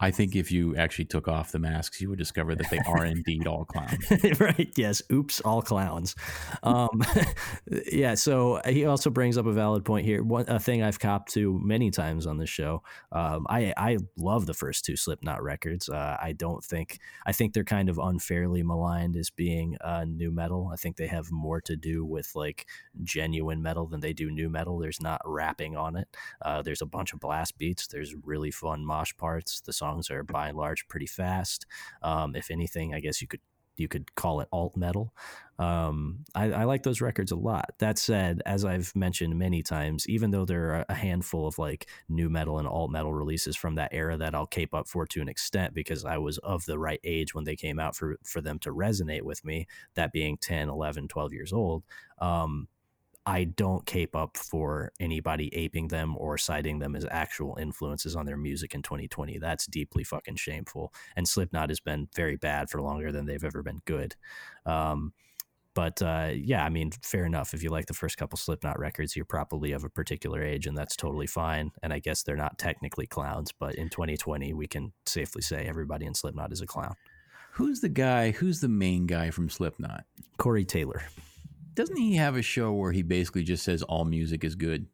I think if you actually took off the masks, you would discover that they are indeed all clowns. right. Yes. Oops. All clowns. Um, yeah. So he also brings up a valid point here. One a thing I've copped to many times on this show. Um, I I love the first two Slipknot records. Uh, I don't think I think they're kind of unfairly maligned as being uh, nu metal. I think they have more to do with like genuine metal than they do nu metal. There's not rapping on it. Uh, there's a bunch of blast beats. There's really fun mosh parts. The song songs are by and large pretty fast. Um, if anything, I guess you could you could call it alt metal. Um, I, I, like those records a lot. That said, as I've mentioned many times, even though there are a handful of like nu metal and alt metal releases from that era that I'll cape up for to an extent because I was of the right age when they came out for, for them to resonate with me, that being 10, 11, 12 years old. Um, I don't cape up for anybody aping them or citing them as actual influences on their music in 2020. That's deeply fucking shameful. And Slipknot has been very bad for longer than they've ever been good. Um, but uh, yeah, I mean, fair enough. If you like the first couple Slipknot records, you're probably of a particular age, and that's totally fine. And I guess they're not technically clowns, but in 2020, we can safely say everybody in Slipknot is a clown. Who's the guy? Who's the main guy from Slipknot? Corey Taylor doesn't he have a show where he basically just says all music is good?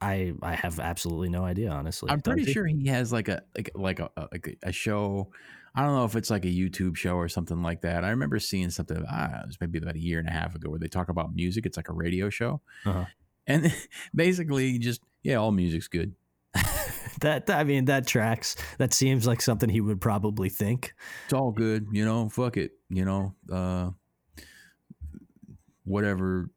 I I have absolutely no idea, honestly. I'm pretty sure he has like a like like a, like a show. I don't know if it's like a YouTube show or something like that. I remember seeing something. Ah, it was maybe about a year and a half ago where they talk about music. It's like a radio show, uh-huh. and basically just yeah, all music's good. that I mean that tracks. That seems like something he would probably think. It's all good, you know. Fuck it, you know. Uh, whatever.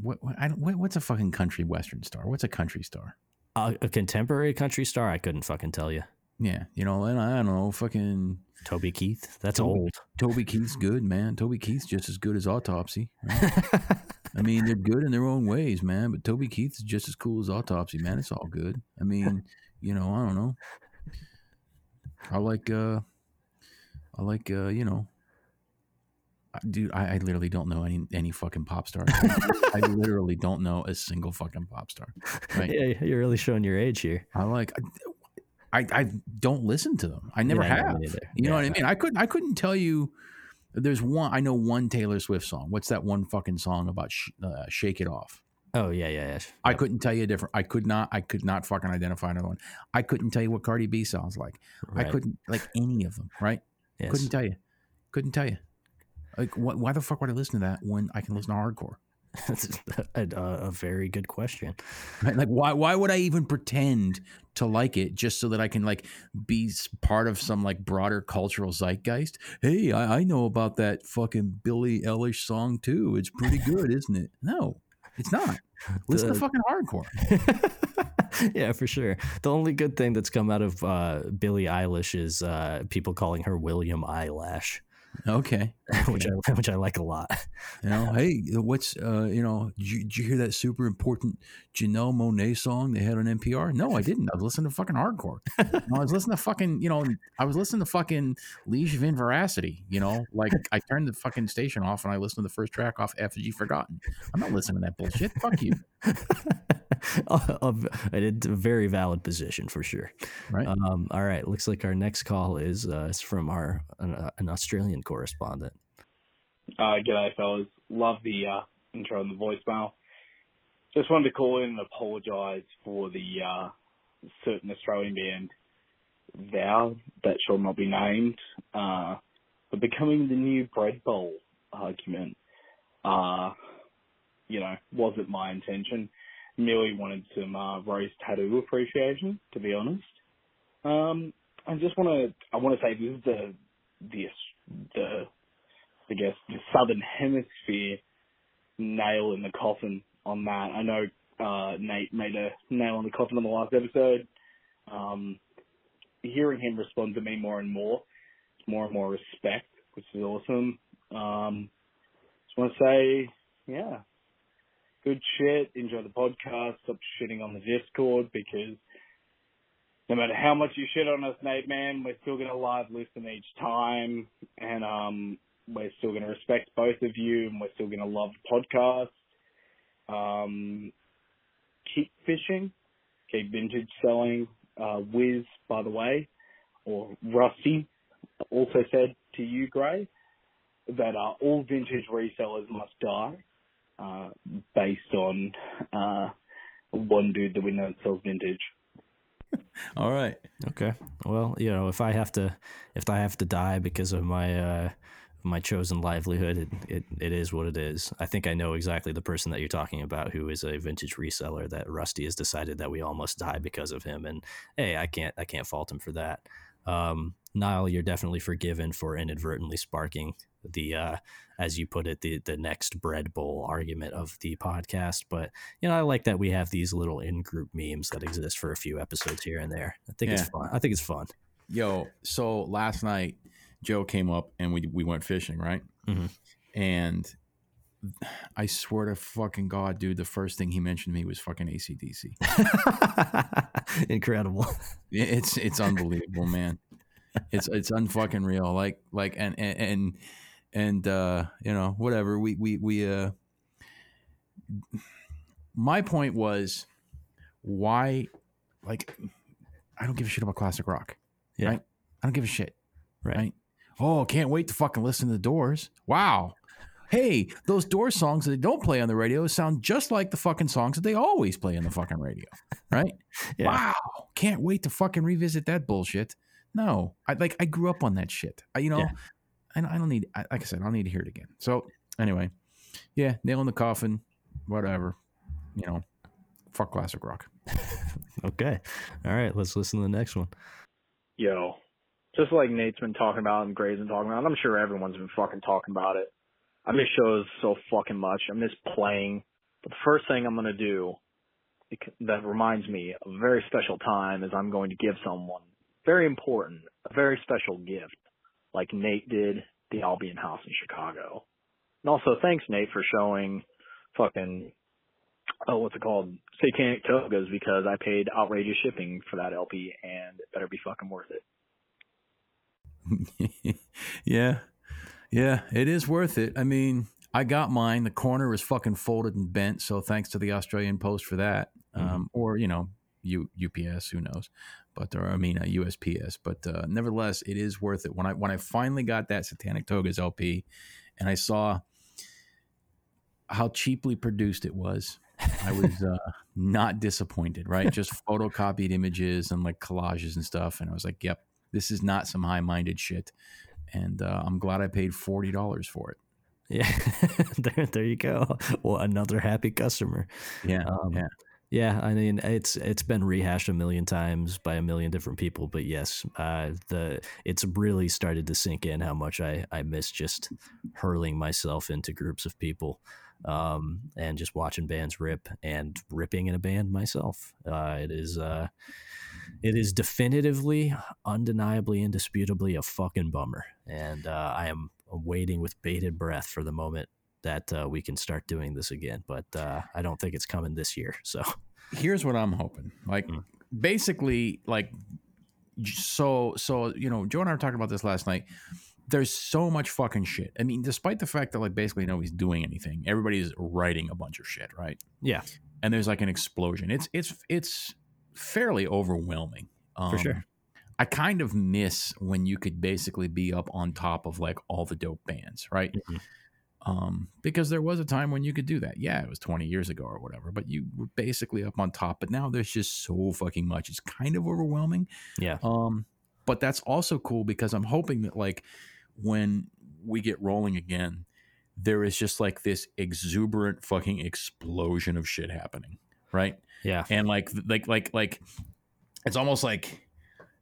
What, what, I what, what's a fucking country western star? What's a country star? Uh, a contemporary country star? I couldn't fucking tell you. Yeah, you know, and I don't know, fucking Toby Keith. That's Toby, old. Toby Keith's good, man. Toby Keith's just as good as Autopsy. Right? I mean, they're good in their own ways, man. But Toby Keith's just as cool as Autopsy, man. It's all good. I mean, you know, I don't know. I like, uh I like, uh, you know, dude, I, I, literally don't know any any fucking pop star. I literally don't know a single fucking pop star. Right? Yeah, you're really showing your age here. I'm like. I, I don't listen to them. I never yeah, have. You yeah. know what I mean? I couldn't I couldn't tell you. There's one I know one Taylor Swift song. What's that one fucking song about? Sh- uh, Shake It Off. Oh yeah, yeah, yeah. I couldn't tell you a different. I could not. I could not fucking identify another one. I couldn't tell you what Cardi B sounds like. Right. I couldn't like any of them. Right? Yes. Couldn't tell you. Couldn't tell you. Like, wh- why the fuck would I listen to that when I can listen to hardcore? That's a, a, very good question. Right? Like, why why would I even pretend to like it just so that I can like be part of some like broader cultural zeitgeist? Hey, I, I know about that fucking Billie Eilish song too. It's pretty good, isn't it? No, it's not. Listen the, to fucking hardcore. yeah, for sure. The only good thing that's come out of uh, Billie Eilish is uh, people calling her William Eyelash. Okay. which I which I like a lot. You know, hey, what's uh, you know, did you, did you, hear that super important Janelle Monáe song they had on NPR? No, I didn't. I was listening to fucking hardcore. I was listening to fucking, you know, I was listening to fucking Liege of Inveracity. You know, like I turned the fucking station off and I listened to the first track off Effigy Forgotten. I'm not listening to that bullshit. Fuck you. a, a, very valid position for sure. Right. Um, all right. Looks like our next call is uh, is from our an, uh, an Australian correspondent. Uh, g'day, fellas. Love the uh, intro and the voicemail. Just wanted to call in and apologise for the uh, certain Australian band Vow that shall not be named uh, for becoming the new bread bowl argument. Uh, you know, wasn't my intention merely wanted some uh, rose tattoo appreciation, to be honest. Um, I just want to, I want to say this is the, the, the, I guess the southern hemisphere nail in the coffin on that. I know uh, Nate made a nail in the coffin on the last episode. Um, hearing him respond to me more and more, more and more respect, which is awesome. Um, just want to say, yeah, good shit. Enjoy the podcast. Stop shitting on the Discord because no matter how much you shit on us, Nate, man, we're still to live listen each time. And um, we're still going to respect both of you and we're still going to love the podcast. Um, keep fishing, keep vintage selling. uh, Wiz, by the way, or Rusty, also said to you, Gray, that uh, all vintage resellers must die, uh, based on uh, one dude that we know that sells vintage. All right. Okay. Well, you know, if I have to, if I have to die because of my uh, my chosen livelihood, it, it it is what it is. I think I know exactly the person that you're talking about, who is a vintage reseller. That Rusty has decided that we almost die because of him, and hey, I can't I can't fault him for that. Um, Niall, you're definitely forgiven for inadvertently sparking the, uh, as you put it, the the next bread bowl argument of the podcast. But you know, I like that we have these little in group memes that exist for a few episodes here and there. I think Yeah. it's fun. I think it's fun. Yo, so last night Joe came up and we we went fishing, right? Mhm. And I swear to fucking God, dude, the first thing he mentioned to me was fucking ACDC. Incredible. It's it's unbelievable, man. It's it's unfucking real. Like like and and and, and uh, you know whatever we we we uh. My point was, why, like, I don't give a shit about classic rock. Yeah. Right? I don't give a shit. Right. Right. Oh, can't wait to fucking listen to the Doors. Wow. Hey, those Doors songs that they don't play on the radio sound just like the fucking songs that they always play on the fucking radio. Right? Yeah. Wow. Can't wait to fucking revisit that bullshit. No. I like I grew up on that shit. I, you know, Yeah. I, I don't need I, like I said, I don't need to hear it again. So anyway, yeah, nail in the coffin, whatever. You know, fuck classic rock. Okay. All right. Let's listen to the next one. yo, just like Nate's been talking about and Gray's been talking about, I'm sure everyone's been fucking talking about it. I miss shows so fucking much. I miss playing. But the first thing I'm gonna do that reminds me of a very special time is I'm going to give someone very important, a very special gift, like Nate did the Albion House in Chicago. And also thanks Nate for showing fucking oh what's it called satanic togas because I paid outrageous shipping for that LP and it better be fucking worth it. yeah. Yeah, it is worth it. I mean, I got mine. The corner was fucking folded and bent, so thanks to the Australian Post for that. Um, or you know, U, UPS, who knows? But or I mean, uh, USPS. But uh, nevertheless, it is worth it. When I when I finally got that Satanic Togas LP, and I saw how cheaply produced it was, I was uh, not disappointed. Right, just photocopied images and like collages and stuff, and I was like, "Yep, this is not some high minded shit." And uh, I'm glad I paid forty dollars for it. Yeah. there, there you go. Well, another happy customer. Yeah, Um, yeah. Yeah, I mean it's it's been rehashed a million times by a million different people, but yes, uh, the it's really started to sink in how much I I miss just hurling myself into groups of people, um, and just watching bands rip and ripping in a band myself. Uh, it is uh, it is definitively, undeniably, indisputably a fucking bummer, and uh, I am waiting with bated breath for the moment that uh, we can start doing this again. But uh, I don't think it's coming this year. So here's what I'm hoping. Like Mm. basically like so so you know, Joe and I were talking about this last night. There's so much fucking shit. I mean, despite the fact that like basically nobody's doing anything, everybody's writing a bunch of shit, right? yeah, And there's like an explosion. It's it's it's fairly overwhelming. Um, For sure. I kind of miss when you could basically be up on top of like all the dope bands, right? Mhm. Um, because there was a time when you could do that. Yeah, it was 20 years ago or whatever, but you were basically up on top. But now there's just so fucking much. It's kind of overwhelming. yeah, Um, but that's also cool because I'm hoping that like when we get rolling again, there is just like this exuberant fucking explosion of shit happening, right? yeah, and like like like like it's almost like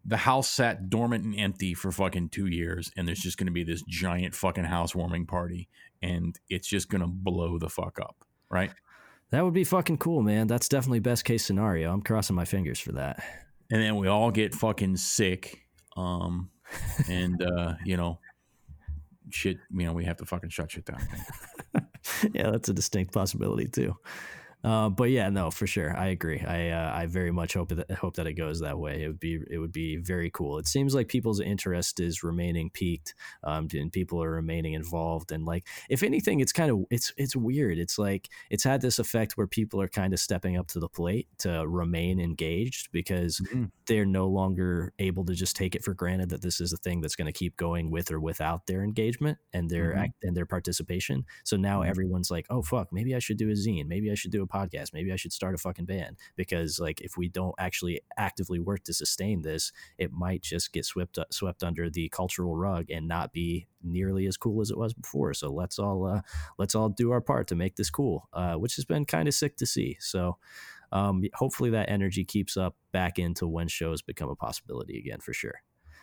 the house sat dormant and empty for fucking two years and there's just going to be this giant fucking housewarming party and it's just going to blow the fuck up right that would be fucking cool, man. That's definitely best case scenario. I'm crossing my fingers for that. and then we all get fucking sick um and uh you know shit you know we have to fucking shut shit down yeah, that's a distinct possibility too. Uh, but yeah, no, for sure, I agree. I uh, I very much hope that hope that it goes that way. It would be it would be very cool. It seems like people's interest is remaining piqued, um, and people are remaining involved. And like, if anything, it's kind of it's it's weird. It's like it's had this effect where people are kind of stepping up to the plate to remain engaged because Mhm. they're no longer able to just take it for granted that this is a thing that's going to keep going with or without their engagement and their Mhm. act and their participation. So now Mhm. everyone's like, "Oh fuck, maybe I should do a zine. Maybe I should do a podcast. Maybe I should start a fucking band." Because like if we don't actually actively work to sustain this, it might just get swept up, swept under the cultural rug and not be nearly as cool as it was before. So let's all uh, let's all do our part to make this cool, uh, which has been kind of sick to see. So um, hopefully that energy keeps up back into when shows become a possibility again for sure.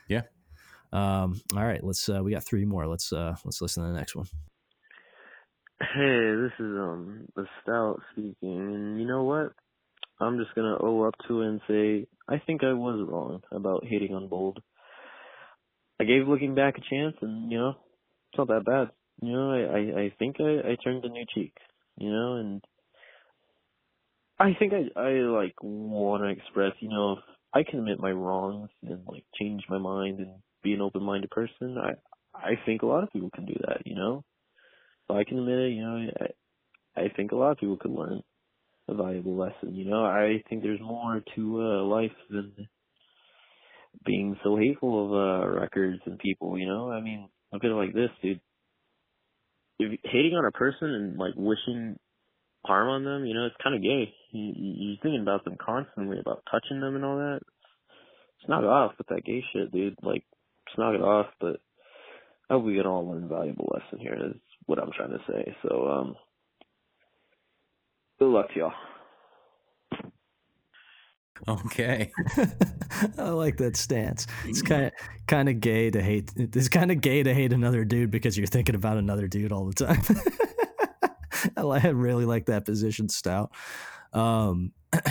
Yeah. Um, all right, let's uh, we got three more. Let's uh, let's listen to the next one. Hey, this is um the stout speaking, and you know what? I'm just gonna owe up to it and say I think I was wrong about hating on Bold. I gave looking back a chance, and you know it's not that bad. You know, I I, I think I I turned a new cheek. You know, and I think I I like want to express. You know, if I can admit my wrongs and like change my mind and be an open-minded person, I I think a lot of people can do that. You know. So I can admit it, you know, I, I think a lot of people could learn a valuable lesson, you know. I think there's more to uh, life than being so hateful of uh, records and people, you know. I mean, look at it like this, dude. If hating on a person and like wishing harm on them, you know, it's kind of gay. You, you, you're thinking about them constantly, about touching them and all that. Just knock it off with that gay shit, dude. Like, just knock it off. But I hope we can all learn a valuable lesson here. That's what I'm trying to say. So, um, good luck to y'all. Okay. I like that stance. It's kind of kind of gay to hate. It's kind of gay to hate another dude because you're thinking about another dude all the time. I really like that position, Stout. Um,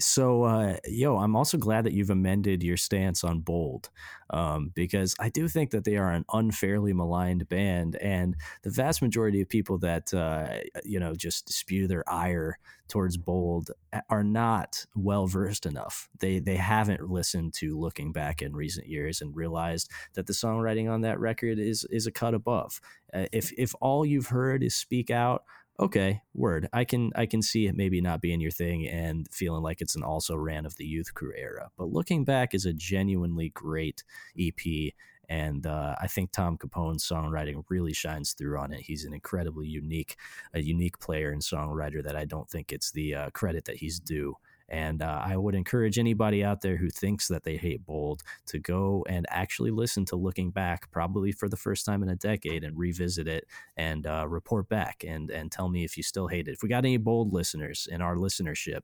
so, uh, yo, I'm also glad that you've amended your stance on Bold, um, because I do think that they are an unfairly maligned band, and the vast majority of people that uh, you know just spew their ire towards Bold are not well versed enough. They they haven't listened to looking back in recent years and realized that the songwriting on that record is is a cut above. Uh, if if all you've heard is Speak Out, okay, word. I can I can see it maybe not being your thing and feeling like it's an also ran of the youth crew era. But looking back is a genuinely great EP. And uh, I think Tom Capone's songwriting really shines through on it. He's an incredibly unique, a unique player and songwriter that I don't think it's the uh, credit that he's due. And uh, I would encourage anybody out there who thinks that they hate Bold to go and actually listen to Looking Back, probably for the first time in a decade, and revisit it and uh, report back and and tell me if you still hate it. If we got any Bold listeners in our listenership,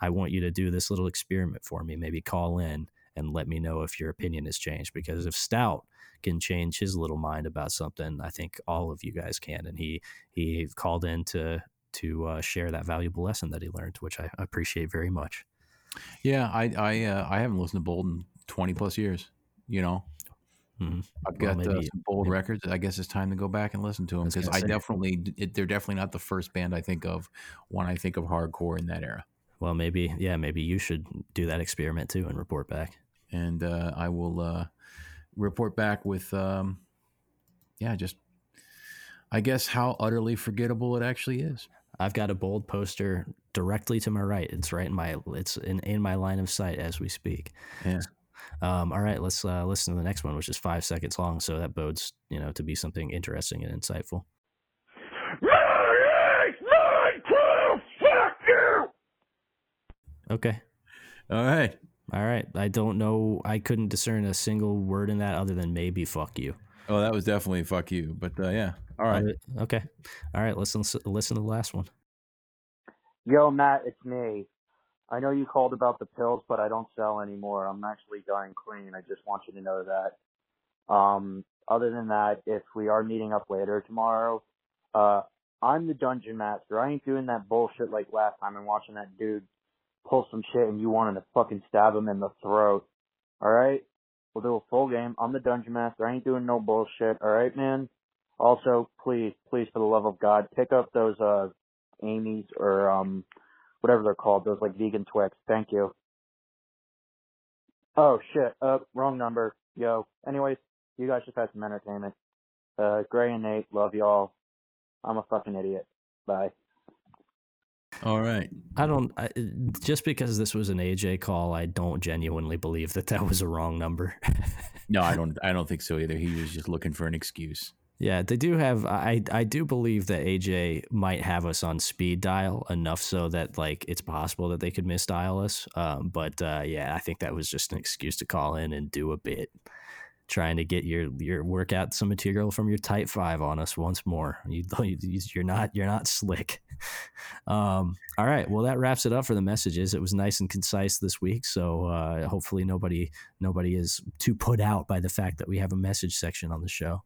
I want you to do this little experiment for me. Maybe call in and let me know if your opinion has changed. Because if Stout can change his little mind about something, I think all of you guys can. And he he called in to to uh, share that valuable lesson that he learned, which I appreciate very much. Yeah, I I uh, I haven't listened to Bold in twenty plus years. You know, Mhm. I've Well, got uh, some Bold maybe- records. I guess it's time to go back and listen to them because gonna I definitely it, they're definitely not the first band I think of when I think of hardcore in that era. Well, maybe yeah, maybe you should do that experiment too and report back. And uh, I will uh, report back with um, yeah, just I guess how utterly forgettable it actually is. I've got a bold poster directly to my right. It's right in my it's in, in my line of sight as we speak. Yeah. Um, all right, let's uh, listen to the next one, which is five seconds long. So that bodes, you know, to be something interesting and insightful. Okay. All right. All right. I don't know. I couldn't discern a single word in that other than maybe fuck you. Oh, that was definitely fuck you. But uh, yeah. All right. Uh, Okay. All right. Let's listen, listen to the last one. Yo, Matt, it's me. I know you called about the pills, but I don't sell anymore. I'm actually dying clean. I just want you to know that. Um, other than that, if we are meeting up later tomorrow, uh, I'm the dungeon master. I ain't doing that bullshit like last time and watching that dude pull some shit and you wanted to fucking stab him in the throat. Alright? We'll do a full game. I'm the dungeon master. I ain't doing no bullshit. Alright, man? Also, please, please, for the love of God, pick up those, uh, Amy's or um whatever they're called, those like vegan Twix. Thank you. Oh shit, uh wrong number. Yo. Anyways, you guys just had some entertainment. Uh Gray and Nate, love y'all. I'm a fucking idiot. Bye. All right. I don't. I, just because this was an AJ call, I don't genuinely believe that that was a wrong number. No, I don't. I don't think so either. He was just looking for an excuse. yeah, they do have. I I do believe that AJ might have us on speed dial enough so that like it's possible that they could misdial us. Um, but uh, yeah, I think that was just an excuse to call in and do a bit, trying to get your your workout some material from your Type Five on us once more. You, you're not you're not slick. Um, all right, well that wraps it up for the messages. It was nice and concise this week, so uh, hopefully nobody nobody is too put out by the fact that we have a message section on the show.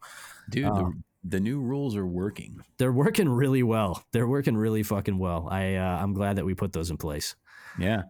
Dude, Um, the, the new rules are working. They're working really well. They're working really fucking well. I uh, I'm glad that we put those in place. Yeah.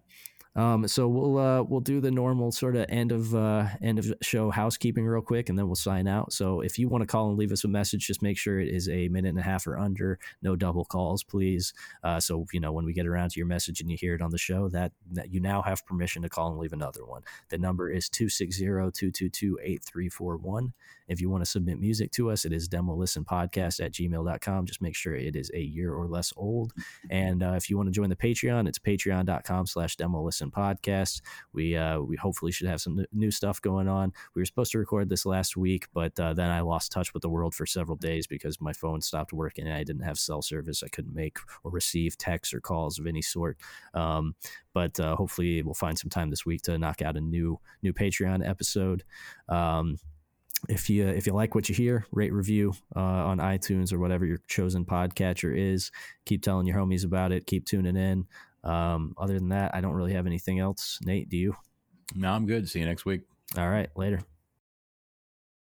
Um, so we'll uh, we'll do the normal sort of end of uh, end of show housekeeping real quick, and then we'll sign out. So if you want to call and leave us a message, just make sure it is a minute and a half or under. No double calls, please. Uh, so you know when we get around to your message and you hear it on the show, that that you now have permission to call and leave another one. The number is 260-222-8341. If you want to submit music to us, it is demo listen podcast at gmail.com. Just make sure it is a year or less old. And uh, if you want to join the Patreon, it's patreon.com slash demo listen podcast. We, uh, we hopefully should have some new stuff going on. We were supposed to record this last week, but uh, then I lost touch with the world for several days because my phone stopped working and I didn't have cell service. I couldn't make or receive texts or calls of any sort. Um, but uh, hopefully we'll find some time this week to knock out a new new Patreon episode. Um, if you if you like what you hear, rate review uh, on iTunes or whatever your chosen podcatcher is. Keep telling your homies about it. Keep tuning in. Um, other than that, I don't really have anything else. Nate, do you? No, I'm good. See you next week. All right, later.